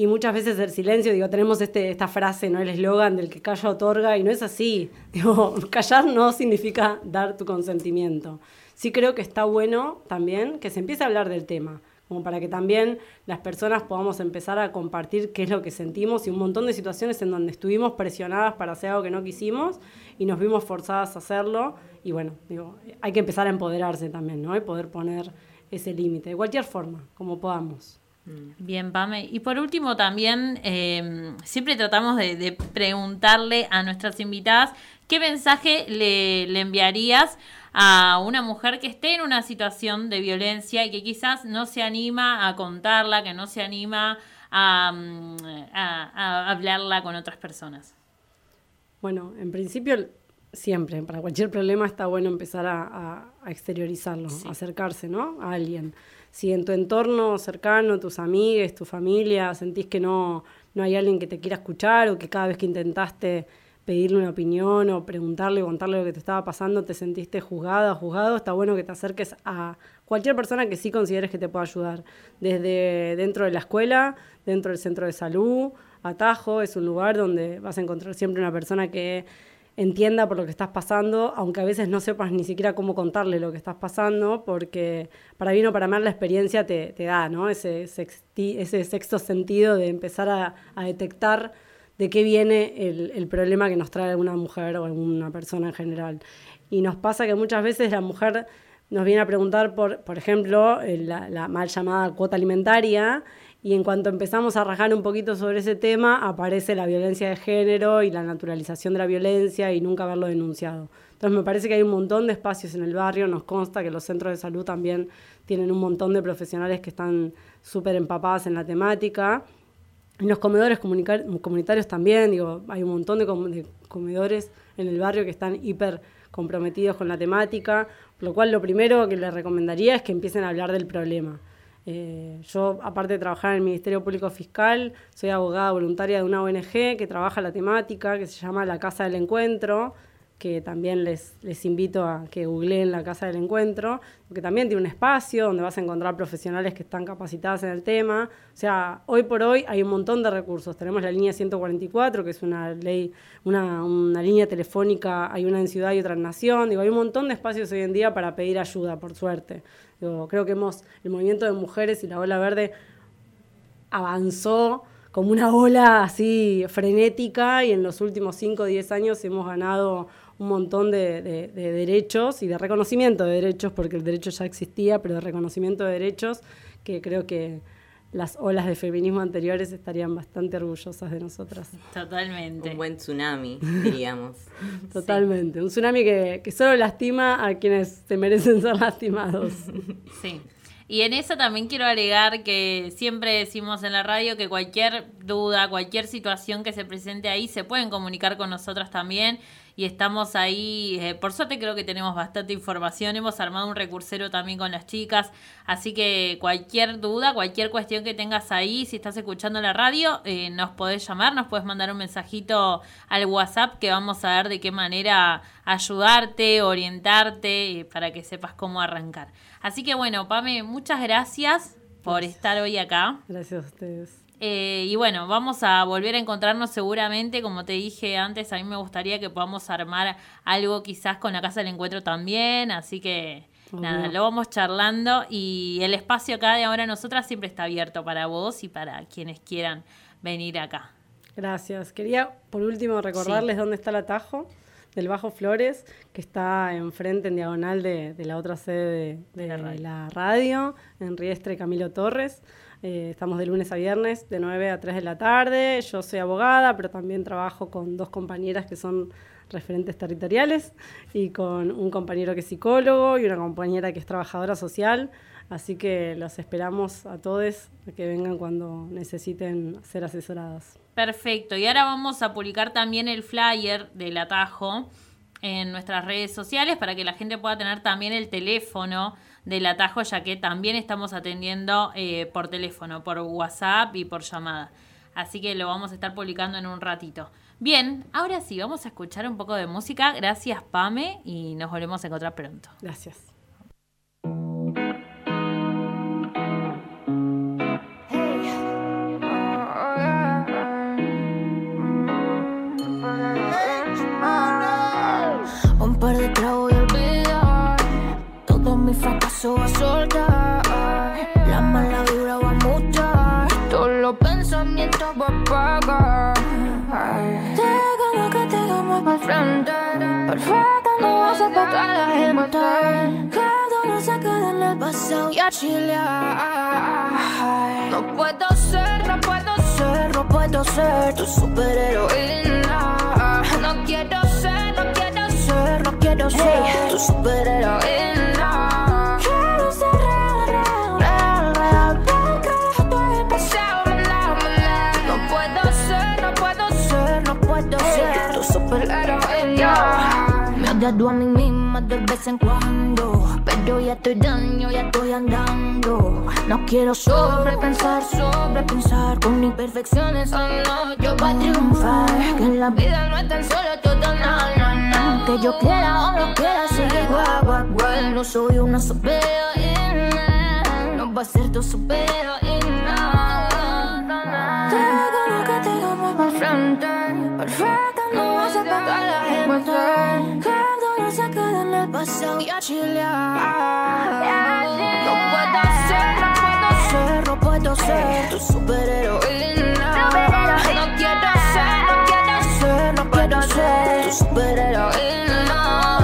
J: y muchas veces el silencio, digo, tenemos este, esta frase, ¿no? El eslogan del que calla otorga, y no es así. Digo, callar no significa dar tu consentimiento. Sí creo que está bueno también que se empiece a hablar del tema, como para que también las personas podamos empezar a compartir qué es lo que sentimos y un montón de situaciones en donde estuvimos presionadas para hacer algo que no quisimos y nos vimos forzadas a hacerlo. Y bueno, digo, hay que empezar a empoderarse también, ¿no? Y poder poner ese límite, de cualquier forma, como podamos.
B: Bien, Pame. Y por último también, eh, siempre tratamos de, de, preguntarle a nuestras invitadas qué mensaje le, le, enviarías a una mujer que esté en una situación de violencia y que quizás no se anima a contarla, que no se anima a, a, a hablarla con otras personas.
J: Bueno, en principio siempre, para cualquier problema está bueno empezar a, a exteriorizarlo, sí. acercarse ¿no? a alguien si en tu entorno cercano, tus amigues, tu familia, sentís que no, no hay alguien que te quiera escuchar o que cada vez que intentaste pedirle una opinión o preguntarle o contarle lo que te estaba pasando, te sentiste juzgada juzgado, está bueno que te acerques a cualquier persona que sí consideres que te pueda ayudar. Desde dentro de la escuela, dentro del centro de salud, Atajo es un lugar donde vas a encontrar siempre una persona que entienda por lo que estás pasando, aunque a veces no sepas ni siquiera cómo contarle lo que estás pasando, porque para bien o para mal la experiencia te, te da, ¿no? Ese, sexto sentido de empezar a, detectar de qué viene el, problema que nos trae alguna mujer o alguna persona en general. Y nos pasa que muchas veces la mujer nos viene a preguntar por, por ejemplo, la, la mal llamada cuota alimentaria, y en cuanto empezamos a rajar un poquito sobre ese tema, aparece la violencia de género y la naturalización de la violencia y nunca haberlo denunciado. Entonces me parece que hay un montón de espacios en el barrio, nos consta que los centros de salud también tienen un montón de profesionales que están súper empapadas en la temática. En los comedores comunitarios también, digo, hay un montón de, com de comedores en el barrio que están hiper comprometidos con la temática, lo cual lo primero que les recomendaría es que empiecen a hablar del problema eh, yo, aparte de trabajar en el Ministerio Público Fiscal, soy abogada voluntaria de una ONG que trabaja la temática, que se llama La Casa del Encuentro. que también les, les invito a que googleen la Casa del Encuentro, porque también tiene un espacio donde vas a encontrar profesionales que están capacitadas en el tema. O sea, hoy por hoy hay un montón de recursos. Tenemos la línea 144, que es una ley, una, una línea telefónica, hay una en ciudad y otra en nación. Digo, hay un montón de espacios hoy en día para pedir ayuda, por suerte. Digo, creo que hemos, el movimiento de mujeres y la ola verde avanzó como una ola así frenética y en los últimos 5 o 10 años hemos ganado un montón de, de, de, derechos y de reconocimiento de derechos, porque el derecho ya existía, pero de reconocimiento de derechos que creo que las olas de feminismo anteriores estarían bastante orgullosas de nosotras.
B: Totalmente.
I: Un buen tsunami, diríamos.
J: Totalmente. Sí. Un tsunami que, que solo lastima a quienes se merecen ser lastimados.
B: Sí. Y en eso también quiero agregar que siempre decimos en la radio que cualquier duda, cualquier situación que se presente ahí, se pueden comunicar con nosotras también y estamos ahí. Eh, por suerte creo que tenemos bastante información. Hemos armado un recursero también con las chicas. Así que cualquier duda, cualquier cuestión que tengas ahí, si estás escuchando la radio, eh, nos podés llamar, nos puedes mandar un mensajito al WhatsApp que vamos a ver de qué manera ayudarte, orientarte, eh, para que sepas cómo arrancar. Así que bueno, Pame, muchas gracias por gracias. estar hoy acá.
J: Gracias a ustedes.
B: Eh, y bueno, vamos a volver a encontrarnos seguramente, como te dije antes, a mí me gustaría que podamos armar algo quizás con la Casa del Encuentro también, así que nada, lo vamos charlando y el espacio acá de ahora nosotras siempre está abierto para vos y para quienes quieran venir acá.
J: Gracias. Quería por último recordarles sí. dónde está el atajo del Bajo Flores, que está enfrente en diagonal de, de la otra sede de, de la, radio. la radio, en Riestre Camilo Torres. Eh, estamos de lunes a viernes, de 9 a 3 de la tarde. Yo soy abogada, pero también trabajo con dos compañeras que son referentes territoriales y con un compañero que es psicólogo y una compañera que es trabajadora social. Así que los esperamos a todos a que vengan cuando necesiten ser asesoradas.
B: Perfecto. Y ahora vamos a publicar también el flyer del atajo en nuestras redes sociales para que la gente pueda tener también el teléfono del atajo, ya que también estamos atendiendo eh, por teléfono, por WhatsApp y por llamada. Así que lo vamos a estar publicando en un ratito. Bien, ahora sí, vamos a escuchar un poco de música. Gracias, Pame, y nos volvemos a encontrar pronto.
J: Gracias.
K: Frente. Perfecta no vas a la gente. Cada uno se queda en el pasado y a chilear. No puedo ser, no puedo ser, no puedo ser tu superheroína. No quiero ser, no quiero ser, no quiero ser hey. tu superheroína. Tu superheroína. Me agrado a mí misma de vez en cuando. Pero ya estoy daño, ya estoy andando. No quiero sobrepensar, sobrepensar. Con imperfecciones, oh no, yo voy a triunfar. Que en la vida no es tan solo todo, no, no, no. Que yo quiera o no quiera seguir guau. No soy una superheroína. No va a ser tu superheroína. Tengo lo que tengo por frente. Perfecta, pasado y a chilear. No puedo ser, no puedo ser, no puedo ser tu superheroína. No quiero ser, no quiero ser, no quiero ser tu superheroína.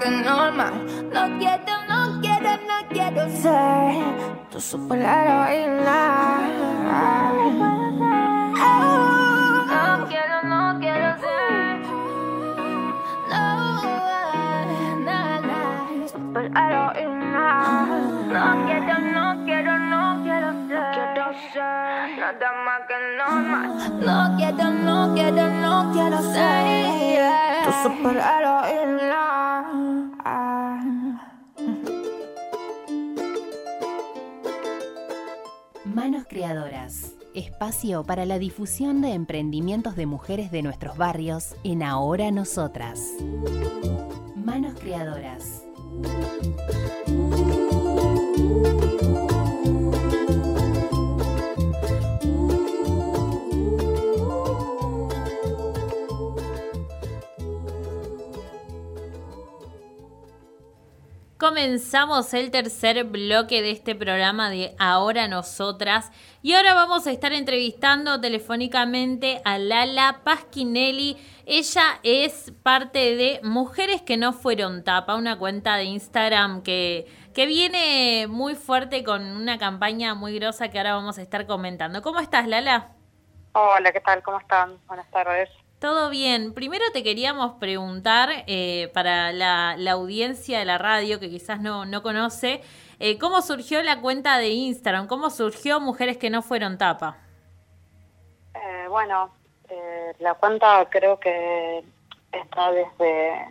K: Que normal. No quiero, no quiero, no quiero ser tu superheroína. No quiero, no quiero ser. No, no, no, super super heroína. No quiero, no quiero, no quiero ser. No quiero ser nada más que normal. No quiero, no quiero, no quiero ser tu super
D: Espacio para la difusión de emprendimientos de mujeres de nuestros barrios en Ahora Nosotras. Manos Creadoras.
B: Comenzamos el tercer bloque de este programa de Ahora Nosotras y ahora vamos a estar entrevistando telefónicamente a Lala Pasquinelli. Ella es parte de Mujeres que no fueron tapa, una cuenta de Instagram que, que viene muy fuerte con una campaña muy grosa que ahora vamos a estar comentando. ¿Cómo estás, Lala?
G: Hola, ¿qué tal? ¿Cómo están? Buenas tardes.
B: Todo bien. Primero te queríamos preguntar, eh, para la, la, audiencia de la radio que quizás no, no conoce, eh, ¿cómo surgió la cuenta de Instagram? ¿Cómo surgió Mujeres que no fueron tapa?
G: Eh, bueno, eh, la cuenta creo que está desde,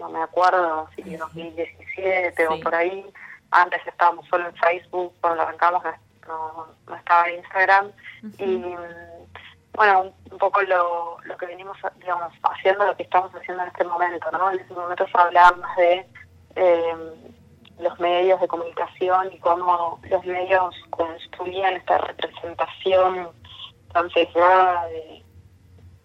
G: no me acuerdo, si 2017 sí. o por ahí. Antes estábamos solo en Facebook, cuando arrancamos no, no estaba en Instagram. Uh -huh. Y bueno, un poco lo, lo que venimos, digamos, haciendo, lo que estamos haciendo en este momento, ¿no? En este momento se hablaba más de eh, los medios de comunicación y cómo los medios construían esta representación tan sesgada de,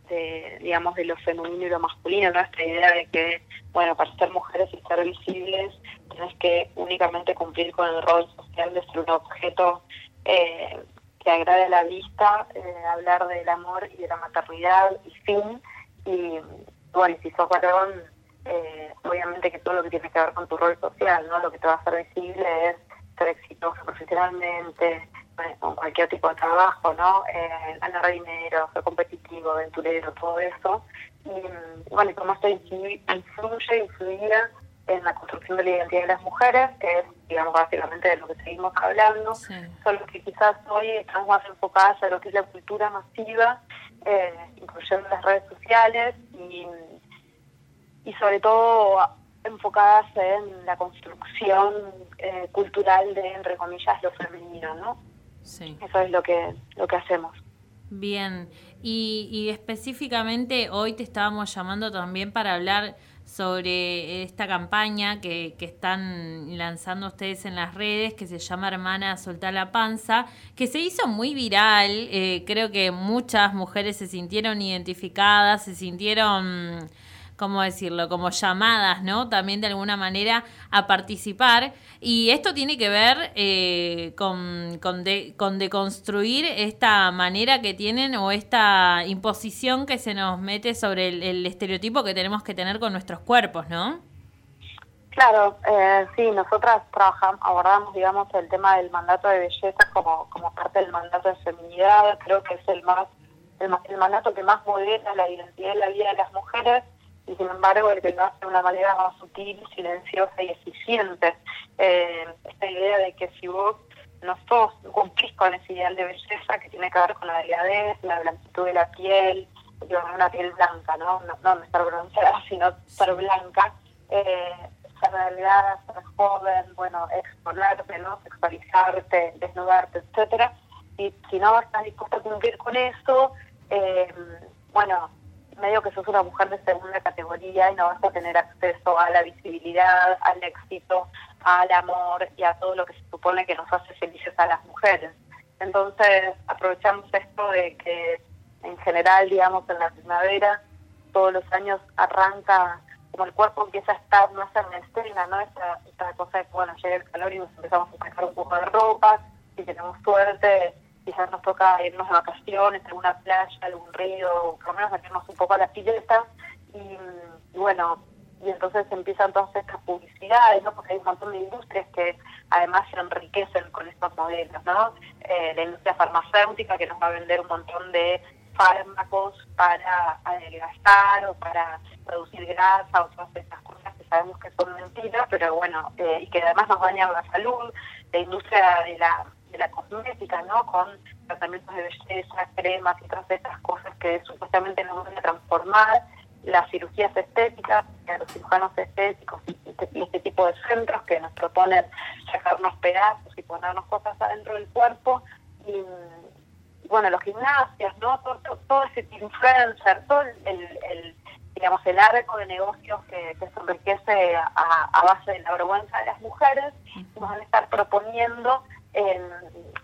G: de, digamos, de lo femenino y lo masculino, ¿no? Esta idea de que, bueno, para ser mujeres y ser visibles, tienes que únicamente cumplir con el rol social de ser un objeto eh, que agrade la vista, eh, hablar del amor y de la maternidad y fin. Y bueno, si sos varón, eh, obviamente que todo lo que tiene que ver con tu rol social, ¿no? Lo que te va a hacer visible es ser exitoso profesionalmente, con cualquier tipo de trabajo, ¿no? Eh, ganar dinero, ser competitivo, aventurero, todo eso. Y bueno, y como esto influye, influía en la construcción de la identidad de las mujeres, que es, digamos, básicamente de lo que seguimos hablando, sí. solo que quizás hoy estamos más enfocadas a lo que es la cultura masiva, eh, incluyendo las redes sociales y, y sobre todo enfocadas en la construcción eh, cultural de, entre comillas, lo femenino, ¿no?
B: Sí.
G: Eso es lo que, lo que hacemos.
B: Bien, y, y específicamente hoy te estábamos llamando también para hablar sobre esta campaña que, que, están lanzando ustedes en las redes, que se llama Hermana Soltar la Panza, que se hizo muy viral. Eh, creo que muchas mujeres se sintieron identificadas, se sintieron, ¿cómo decirlo?, como llamadas, ¿no? También de alguna manera a participar. Y esto tiene que ver eh, con, con, de, con deconstruir esta manera que tienen o esta imposición que se nos mete sobre el, estereotipo que tenemos que tener con nuestros cuerpos, ¿no?
G: Claro, eh, sí, nosotras trabajamos, abordamos, digamos, el tema del mandato de belleza como, parte del mandato de feminidad. Creo que es el más, el, el mandato que más modera la identidad de la vida de las mujeres y sin embargo el que lo hace de una manera más sutil, silenciosa y eficiente. Eh, esta idea de que si vos no sos, cumplís con ese ideal de belleza que tiene que ver con la delgadez, la blanquitud de la piel, digo, una piel blanca, ¿no? No, no estar bronceada, sino estar blanca, eh, ser delgada, ser joven, bueno, explorarte, ¿no? Sexualizarte, desnudarte, etcétera. Y si no estás dispuesta a cumplir con eso, eh, bueno, medio que sos una mujer de segunda categoría y no vas a tener acceso a la visibilidad, al éxito, al amor y a todo lo que se supone que nos hace felices a las mujeres. Entonces aprovechamos esto de que en general, digamos, en la primavera, todos los años arranca, como el cuerpo empieza a estar más en la escena, ¿no? Esta, esta cosa de que, bueno, llega el calor y nos empezamos a sacar un poco de ropa, si tenemos suerte, quizás nos toca irnos de vacaciones, a alguna playa, algún río, por lo menos meternos un poco a la pileta y, bueno, y entonces empiezan todas estas publicidades, ¿no? Porque hay un montón de industrias que además se enriquecen con estos modelos, ¿no? Eh, la industria farmacéutica que nos va a vender un montón de fármacos para adelgazar o para reducir grasa o todas estas cosas que sabemos que son mentiras, pero bueno, eh, y que además nos dañan la salud, la industria de la, de la cosmética, ¿no? Con tratamientos de belleza, cremas y todas estas cosas que supuestamente nos van a transformar las cirugías estéticas, los cirujanos estéticos y este, y este tipo de centros que nos proponen sacarnos pedazos y ponernos cosas adentro del cuerpo. Y, bueno, los gimnasios, ¿no? Todo, todo, todo ese influencer, todo el, digamos, el arco de negocios que, que se enriquece a, a base de la vergüenza de las mujeres, nos van a estar proponiendo eh,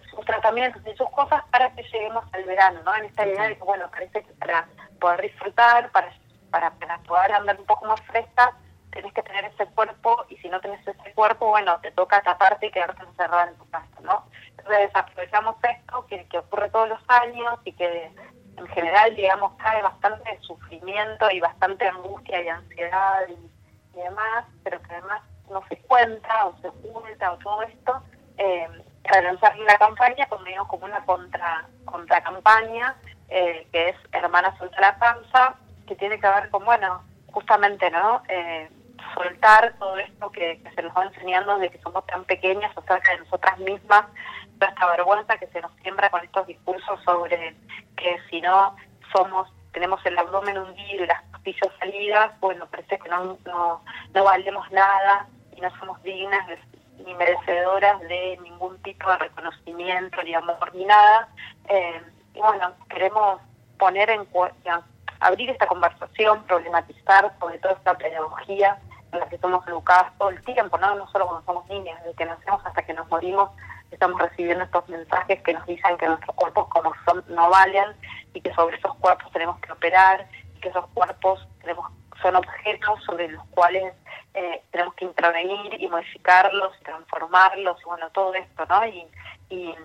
G: sus tratamientos y sus cosas para que lleguemos al verano, ¿no? En esta idea de que, bueno, parece que para poder disfrutar, para, para, para poder andar un poco más fresca, tenés que tener ese cuerpo y si no tenés ese cuerpo, bueno, te toca taparte y quedarte encerrada en tu casa, ¿no? Entonces aprovechamos esto que, que ocurre todos los años y que en general, digamos, cae bastante sufrimiento y bastante angustia y ansiedad y, y demás, pero que además no se cuenta o se oculta o todo esto, eh, para lanzar una campaña como, digamos, como una contra, contra campaña eh, que es Hermana Suelta la Panza, que tiene que ver con, bueno, justamente, ¿no? Eh, soltar todo esto que, que se nos va enseñando desde que somos tan pequeñas acerca de nosotras mismas, toda esta vergüenza que se nos siembra con estos discursos sobre que si no somos, tenemos el abdomen hundido y las costillas salidas, bueno, parece que no, no, no valemos nada y no somos dignas de- ni merecedoras de ningún tipo de reconocimiento, ni amor, ni nada. Eh, y bueno, queremos poner en cu- digamos, abrir esta conversación, problematizar sobre toda esta pedagogía en la que somos educadas todo el tiempo, ¿no? no solo cuando somos niñas, desde que nacemos hasta que nos morimos, estamos recibiendo estos mensajes que nos dicen que nuestros cuerpos como son no valen y que sobre esos cuerpos tenemos que operar y que esos cuerpos tenemos son objetos sobre los cuales eh, tenemos que intervenir y modificarlos transformarlos y bueno todo esto no y,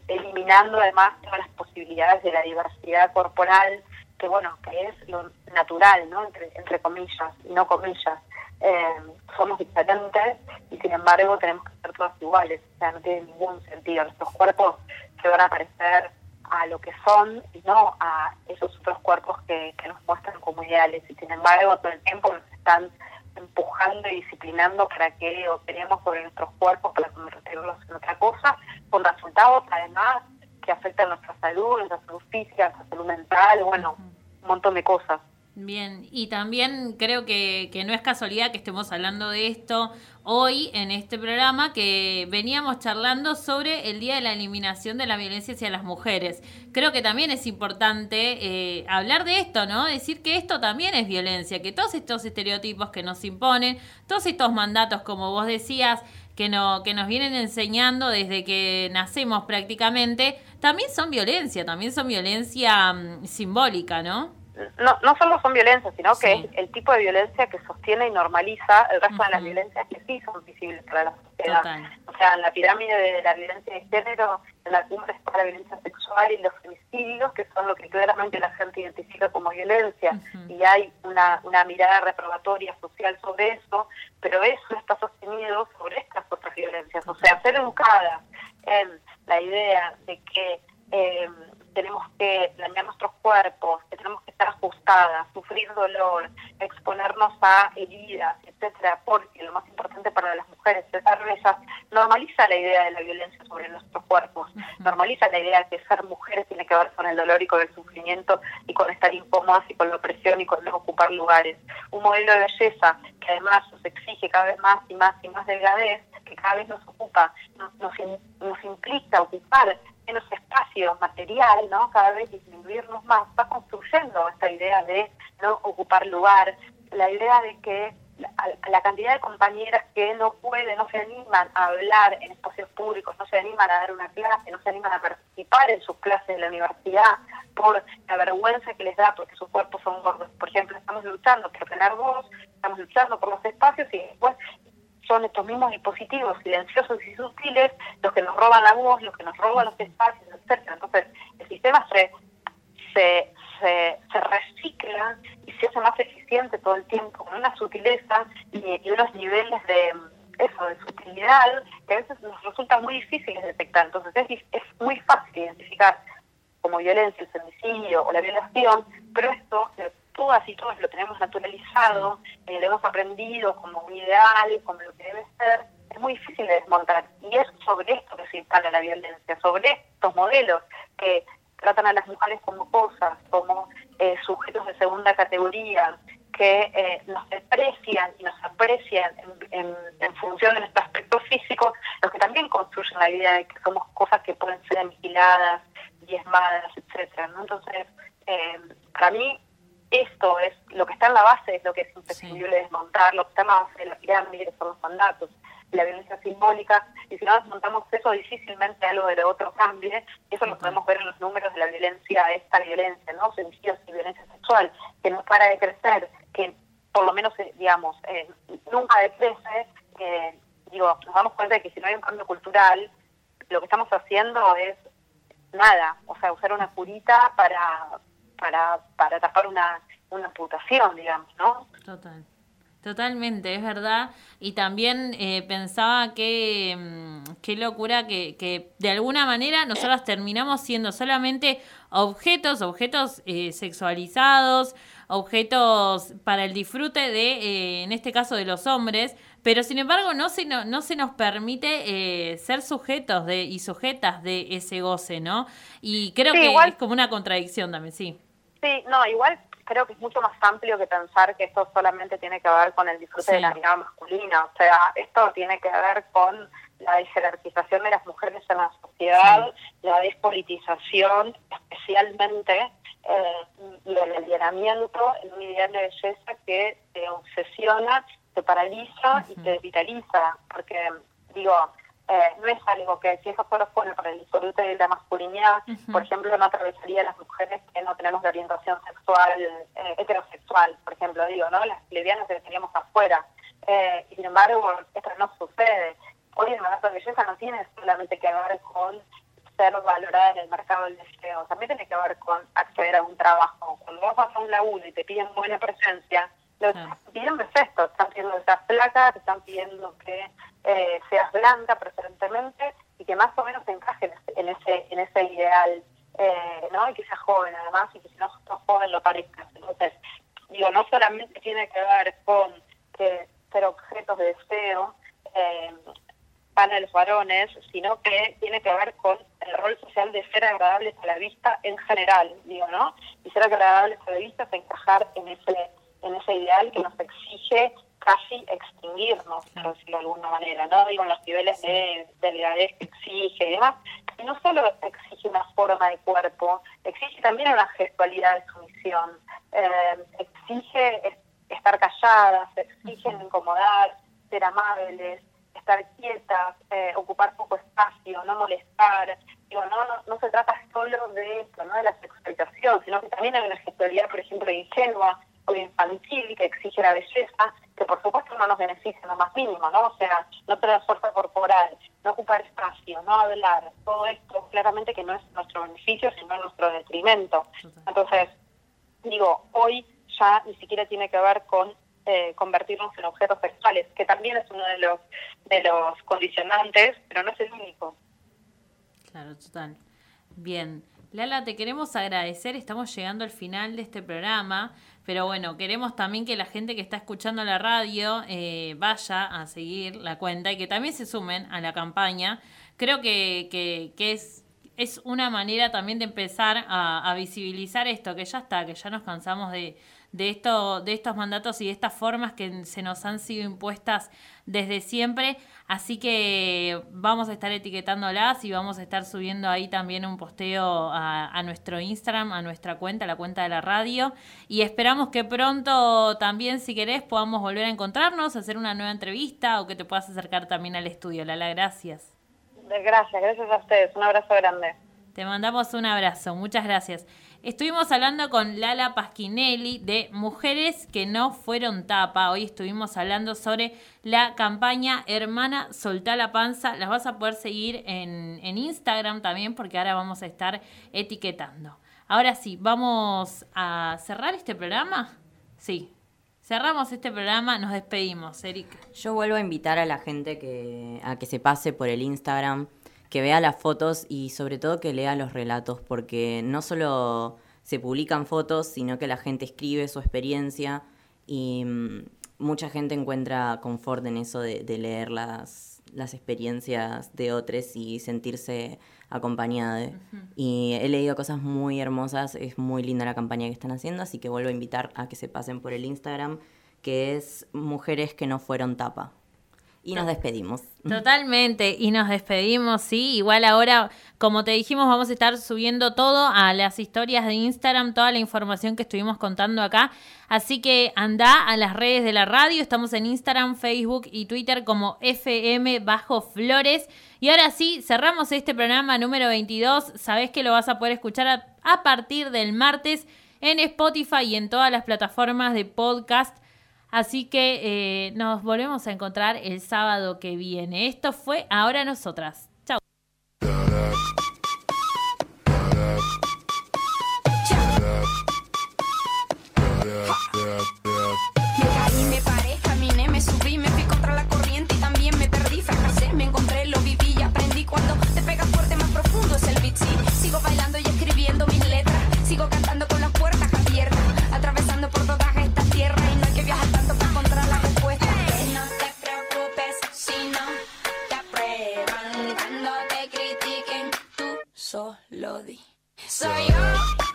G: eliminando además todas las posibilidades de la diversidad corporal que bueno que es lo natural no entre, entre comillas y no comillas. Eh, somos diferentes y sin embargo tenemos que ser todas iguales o sea no tiene ningún sentido. Nuestros cuerpos se van a parecer a lo que son y no a esos otros cuerpos que, que nos muestran como ideales y sin embargo todo el tiempo nos están empujando y disciplinando para que operemos sobre nuestros cuerpos para convertirlos en otra cosa con resultados además que afectan nuestra salud, nuestra salud física, nuestra salud mental, bueno, un montón de cosas.
B: Bien, y también creo que, no es casualidad que estemos hablando de esto hoy en este programa, que veníamos charlando sobre el Día de la Eliminación de la Violencia hacia las Mujeres. Creo que también es importante eh, hablar de esto, ¿no? Decir que esto también es violencia, que todos estos estereotipos que nos imponen, todos estos mandatos, como vos decías, que, no, que nos vienen enseñando desde que nacemos prácticamente, también son violencia, también son violencia mm, simbólica, ¿no?
G: No, no solo son violencias, sino
B: Sí.
G: que es el tipo de violencia que sostiene y normaliza el resto de las violencias que sí son visibles para la sociedad.
B: Total.
G: O sea, en la pirámide de la violencia de género, en la cumbre está la violencia sexual y los femicidios, que son lo que claramente la gente identifica como violencia. Y hay una, una mirada reprobatoria social sobre eso, pero eso está sostenido sobre estas otras violencias. O sea, ser educada en la idea de que eh, tenemos que dañar nuestros cuerpos, que tenemos que estar ajustadas, sufrir dolor, exponernos a heridas, etcétera, porque lo más importante para las mujeres es bellas, normaliza la idea de la violencia sobre nuestros cuerpos, normaliza la idea de que ser mujeres tiene que ver con el dolor y con el sufrimiento y con estar incómodas y con la opresión y con no ocupar lugares. Un modelo de belleza que además nos exige cada vez más y más y más delgadez, que cada vez nos ocupa, nos, nos, nos implica ocupar menos espacio material, ¿no? Cada vez disminuirnos más, va construyendo esta idea de no ocupar lugar, la idea de que la, la cantidad de compañeras que no pueden, no se animan a hablar en espacios públicos, no se animan a dar una clase, no se animan a participar en sus clases de la universidad por la vergüenza que les da porque sus cuerpos son gordos. Por ejemplo, estamos luchando por tener voz, estamos luchando por los espacios y después son estos mismos dispositivos silenciosos y sutiles los que nos roban la voz, los que nos roban los espacios, etcétera. Entonces, el sistema se, se, se, recicla y se hace más eficiente todo el tiempo con una sutileza y, unos niveles de eso, de sutilidad que a veces nos resulta muy difíciles detectar. Entonces, es, es muy fácil identificar como violencia el femicidio o la violación, pero esto todas y todos lo tenemos naturalizado, eh, lo hemos aprendido como un ideal, como lo que debe ser, es muy difícil de desmontar. Y es sobre esto que se instala la violencia, sobre estos modelos que tratan a las mujeres como cosas, como eh, sujetos de segunda categoría, que eh, nos desprecian y nos aprecian en, función de nuestro aspecto físico, los que también construyen la idea de que somos cosas que pueden ser aniquiladas, diezmadas, etcétera, ¿no? Entonces, eh, para mí esto es lo que está en la base es lo que es imprescindible desmontar, lo que está en la base de la pirámide son los mandatos, la violencia simbólica, y si no desmontamos eso difícilmente algo de lo otro cambie, eso lo podemos ver en los números de la violencia, esta violencia, ¿no? Femicidios y violencia sexual, que no para de crecer, que por lo menos, eh, digamos, eh, nunca decrece, eh, digo, nos damos cuenta de que si no hay un cambio cultural, lo que estamos haciendo es nada, o sea, usar una curita para para, para tapar una, una amputación, digamos, ¿no?
B: Total. Totalmente, es verdad. Y también eh, pensaba que mm, qué locura que, que de alguna manera nosotros terminamos siendo solamente objetos, objetos eh, sexualizados, objetos para el disfrute de, eh, en este caso, de los hombres, pero sin embargo no se, no, no se nos permite eh, ser sujetos de y sujetas de ese goce, ¿no? Y creo
G: Sí,
B: que
G: igual-
B: es como una contradicción también, sí.
G: Sí, no, igual creo que es mucho más amplio que pensar que esto solamente tiene que ver con el disfrute
B: Sí.
G: de la mirada masculina. O sea, esto tiene que ver con la desjerarquización de las mujeres en la sociedad, la despolitización, especialmente, eh, y el alienamiento en un ideal de belleza que te obsesiona, te paraliza y te vitaliza. Porque, digo, eh, no es algo que si eso solo fuera para el disfrute de la masculinidad, por ejemplo, no atravesaría a las mujeres que no tenemos de orientación sexual, eh, heterosexual, por ejemplo, digo, ¿no? Las lesbianas que teníamos afuera. Eh, y sin embargo, esto no sucede. Hoy el mandato de belleza no tiene solamente que ver con ser valorada en el mercado del deseo, también tiene que ver con acceder a un trabajo. Cuando vos vas a un laburo y te piden buena presencia, lo que están pidiendo es esto, están pidiendo que seas flaca, te están pidiendo que eh, seas blanca preferentemente y que más o menos te encajes en ese, en ese ideal, eh, ¿no? Y que seas joven además y que si no sos joven lo parezcas. Entonces, digo, no solamente tiene que ver con que ser objetos de deseo eh, para los varones, sino que tiene que ver con el rol social de ser agradables a la vista en general, digo, ¿no? Y ser agradables a la vista es encajar en ese, en ese ideal que nos exige casi extinguirnos, por decirlo de alguna manera, ¿no? Digo, en los niveles de delgadez que exige y demás. Y no solo exige una forma de cuerpo, exige también una gestualidad de sumisión, eh, exige es- estar calladas, exige incomodar, ser amables, estar quietas, eh, ocupar poco espacio, no molestar. Digo, no, no, no se trata solo de esto, no de la sexualización, sino que también hay una gestualidad, por ejemplo, ingenua infantil que exige la belleza, que por supuesto no nos beneficia en lo más mínimo, ¿no? O sea, no tener fuerza corporal, no ocupar espacio, no hablar, todo esto claramente que no es nuestro beneficio, sino nuestro detrimento. Entonces, digo, hoy ya ni siquiera tiene que ver con eh, convertirnos en objetos sexuales, que también es uno de los de los condicionantes, pero no es el único.
B: Claro, total. Bien. Lala, te queremos agradecer. Estamos llegando al final de este programa. Pero bueno, queremos también que la gente que está escuchando la radio eh, vaya a seguir la cuenta y que también se sumen a la campaña. Creo que, que, que es, es una manera también de empezar a, a visibilizar esto, que ya está, que ya nos cansamos de, de, esto, de estos mandatos y de estas formas que se nos han sido impuestas desde siempre. Así que vamos a estar etiquetándolas y vamos a estar subiendo ahí también un posteo a, a nuestro Instagram, a nuestra cuenta, a la cuenta de la radio. Y esperamos que pronto también, si querés, podamos volver a encontrarnos, hacer una nueva entrevista o que te puedas acercar también al estudio. Lala, gracias.
G: Gracias, gracias a ustedes. Un abrazo grande.
B: Te mandamos un abrazo, muchas gracias. Estuvimos hablando con Lala Pasquinelli de Mujeres que no fueron tapa. Hoy estuvimos hablando sobre la campaña Hermana Soltá la Panza. Las vas a poder seguir en, en Instagram también porque ahora vamos a estar etiquetando. Ahora sí, vamos a cerrar este programa. Sí, cerramos este programa, nos despedimos, Erika.
I: Yo vuelvo a invitar a la gente que, a que se pase por el Instagram, que vea las fotos y sobre todo que lea los relatos, porque no solo se publican fotos, sino que la gente escribe su experiencia y mm, mucha gente encuentra confort en eso de, de leer las, las experiencias de otros y sentirse acompañada. Y he leído cosas muy hermosas, es muy linda la campaña que están haciendo, así que vuelvo a invitar a que se pasen por el Instagram, que es Mujeres que no fueron tapa. Y nos despedimos.
B: Totalmente, y nos despedimos, sí. Igual ahora, como te dijimos, vamos a estar subiendo todo a las historias de Instagram, toda la información que estuvimos contando acá. Así que anda a las redes de la radio, estamos en Instagram, Facebook y Twitter como FM Bajo Flores. Y ahora sí, cerramos este programa número 22. Sabés que lo vas a poder escuchar a, a partir del martes en Spotify y en todas las plataformas de podcast. Así que eh, nos volvemos a encontrar el sábado que viene. Esto fue Ahora Nosotras.
L: Cuando te critiquen, tú solo di. Soy yo.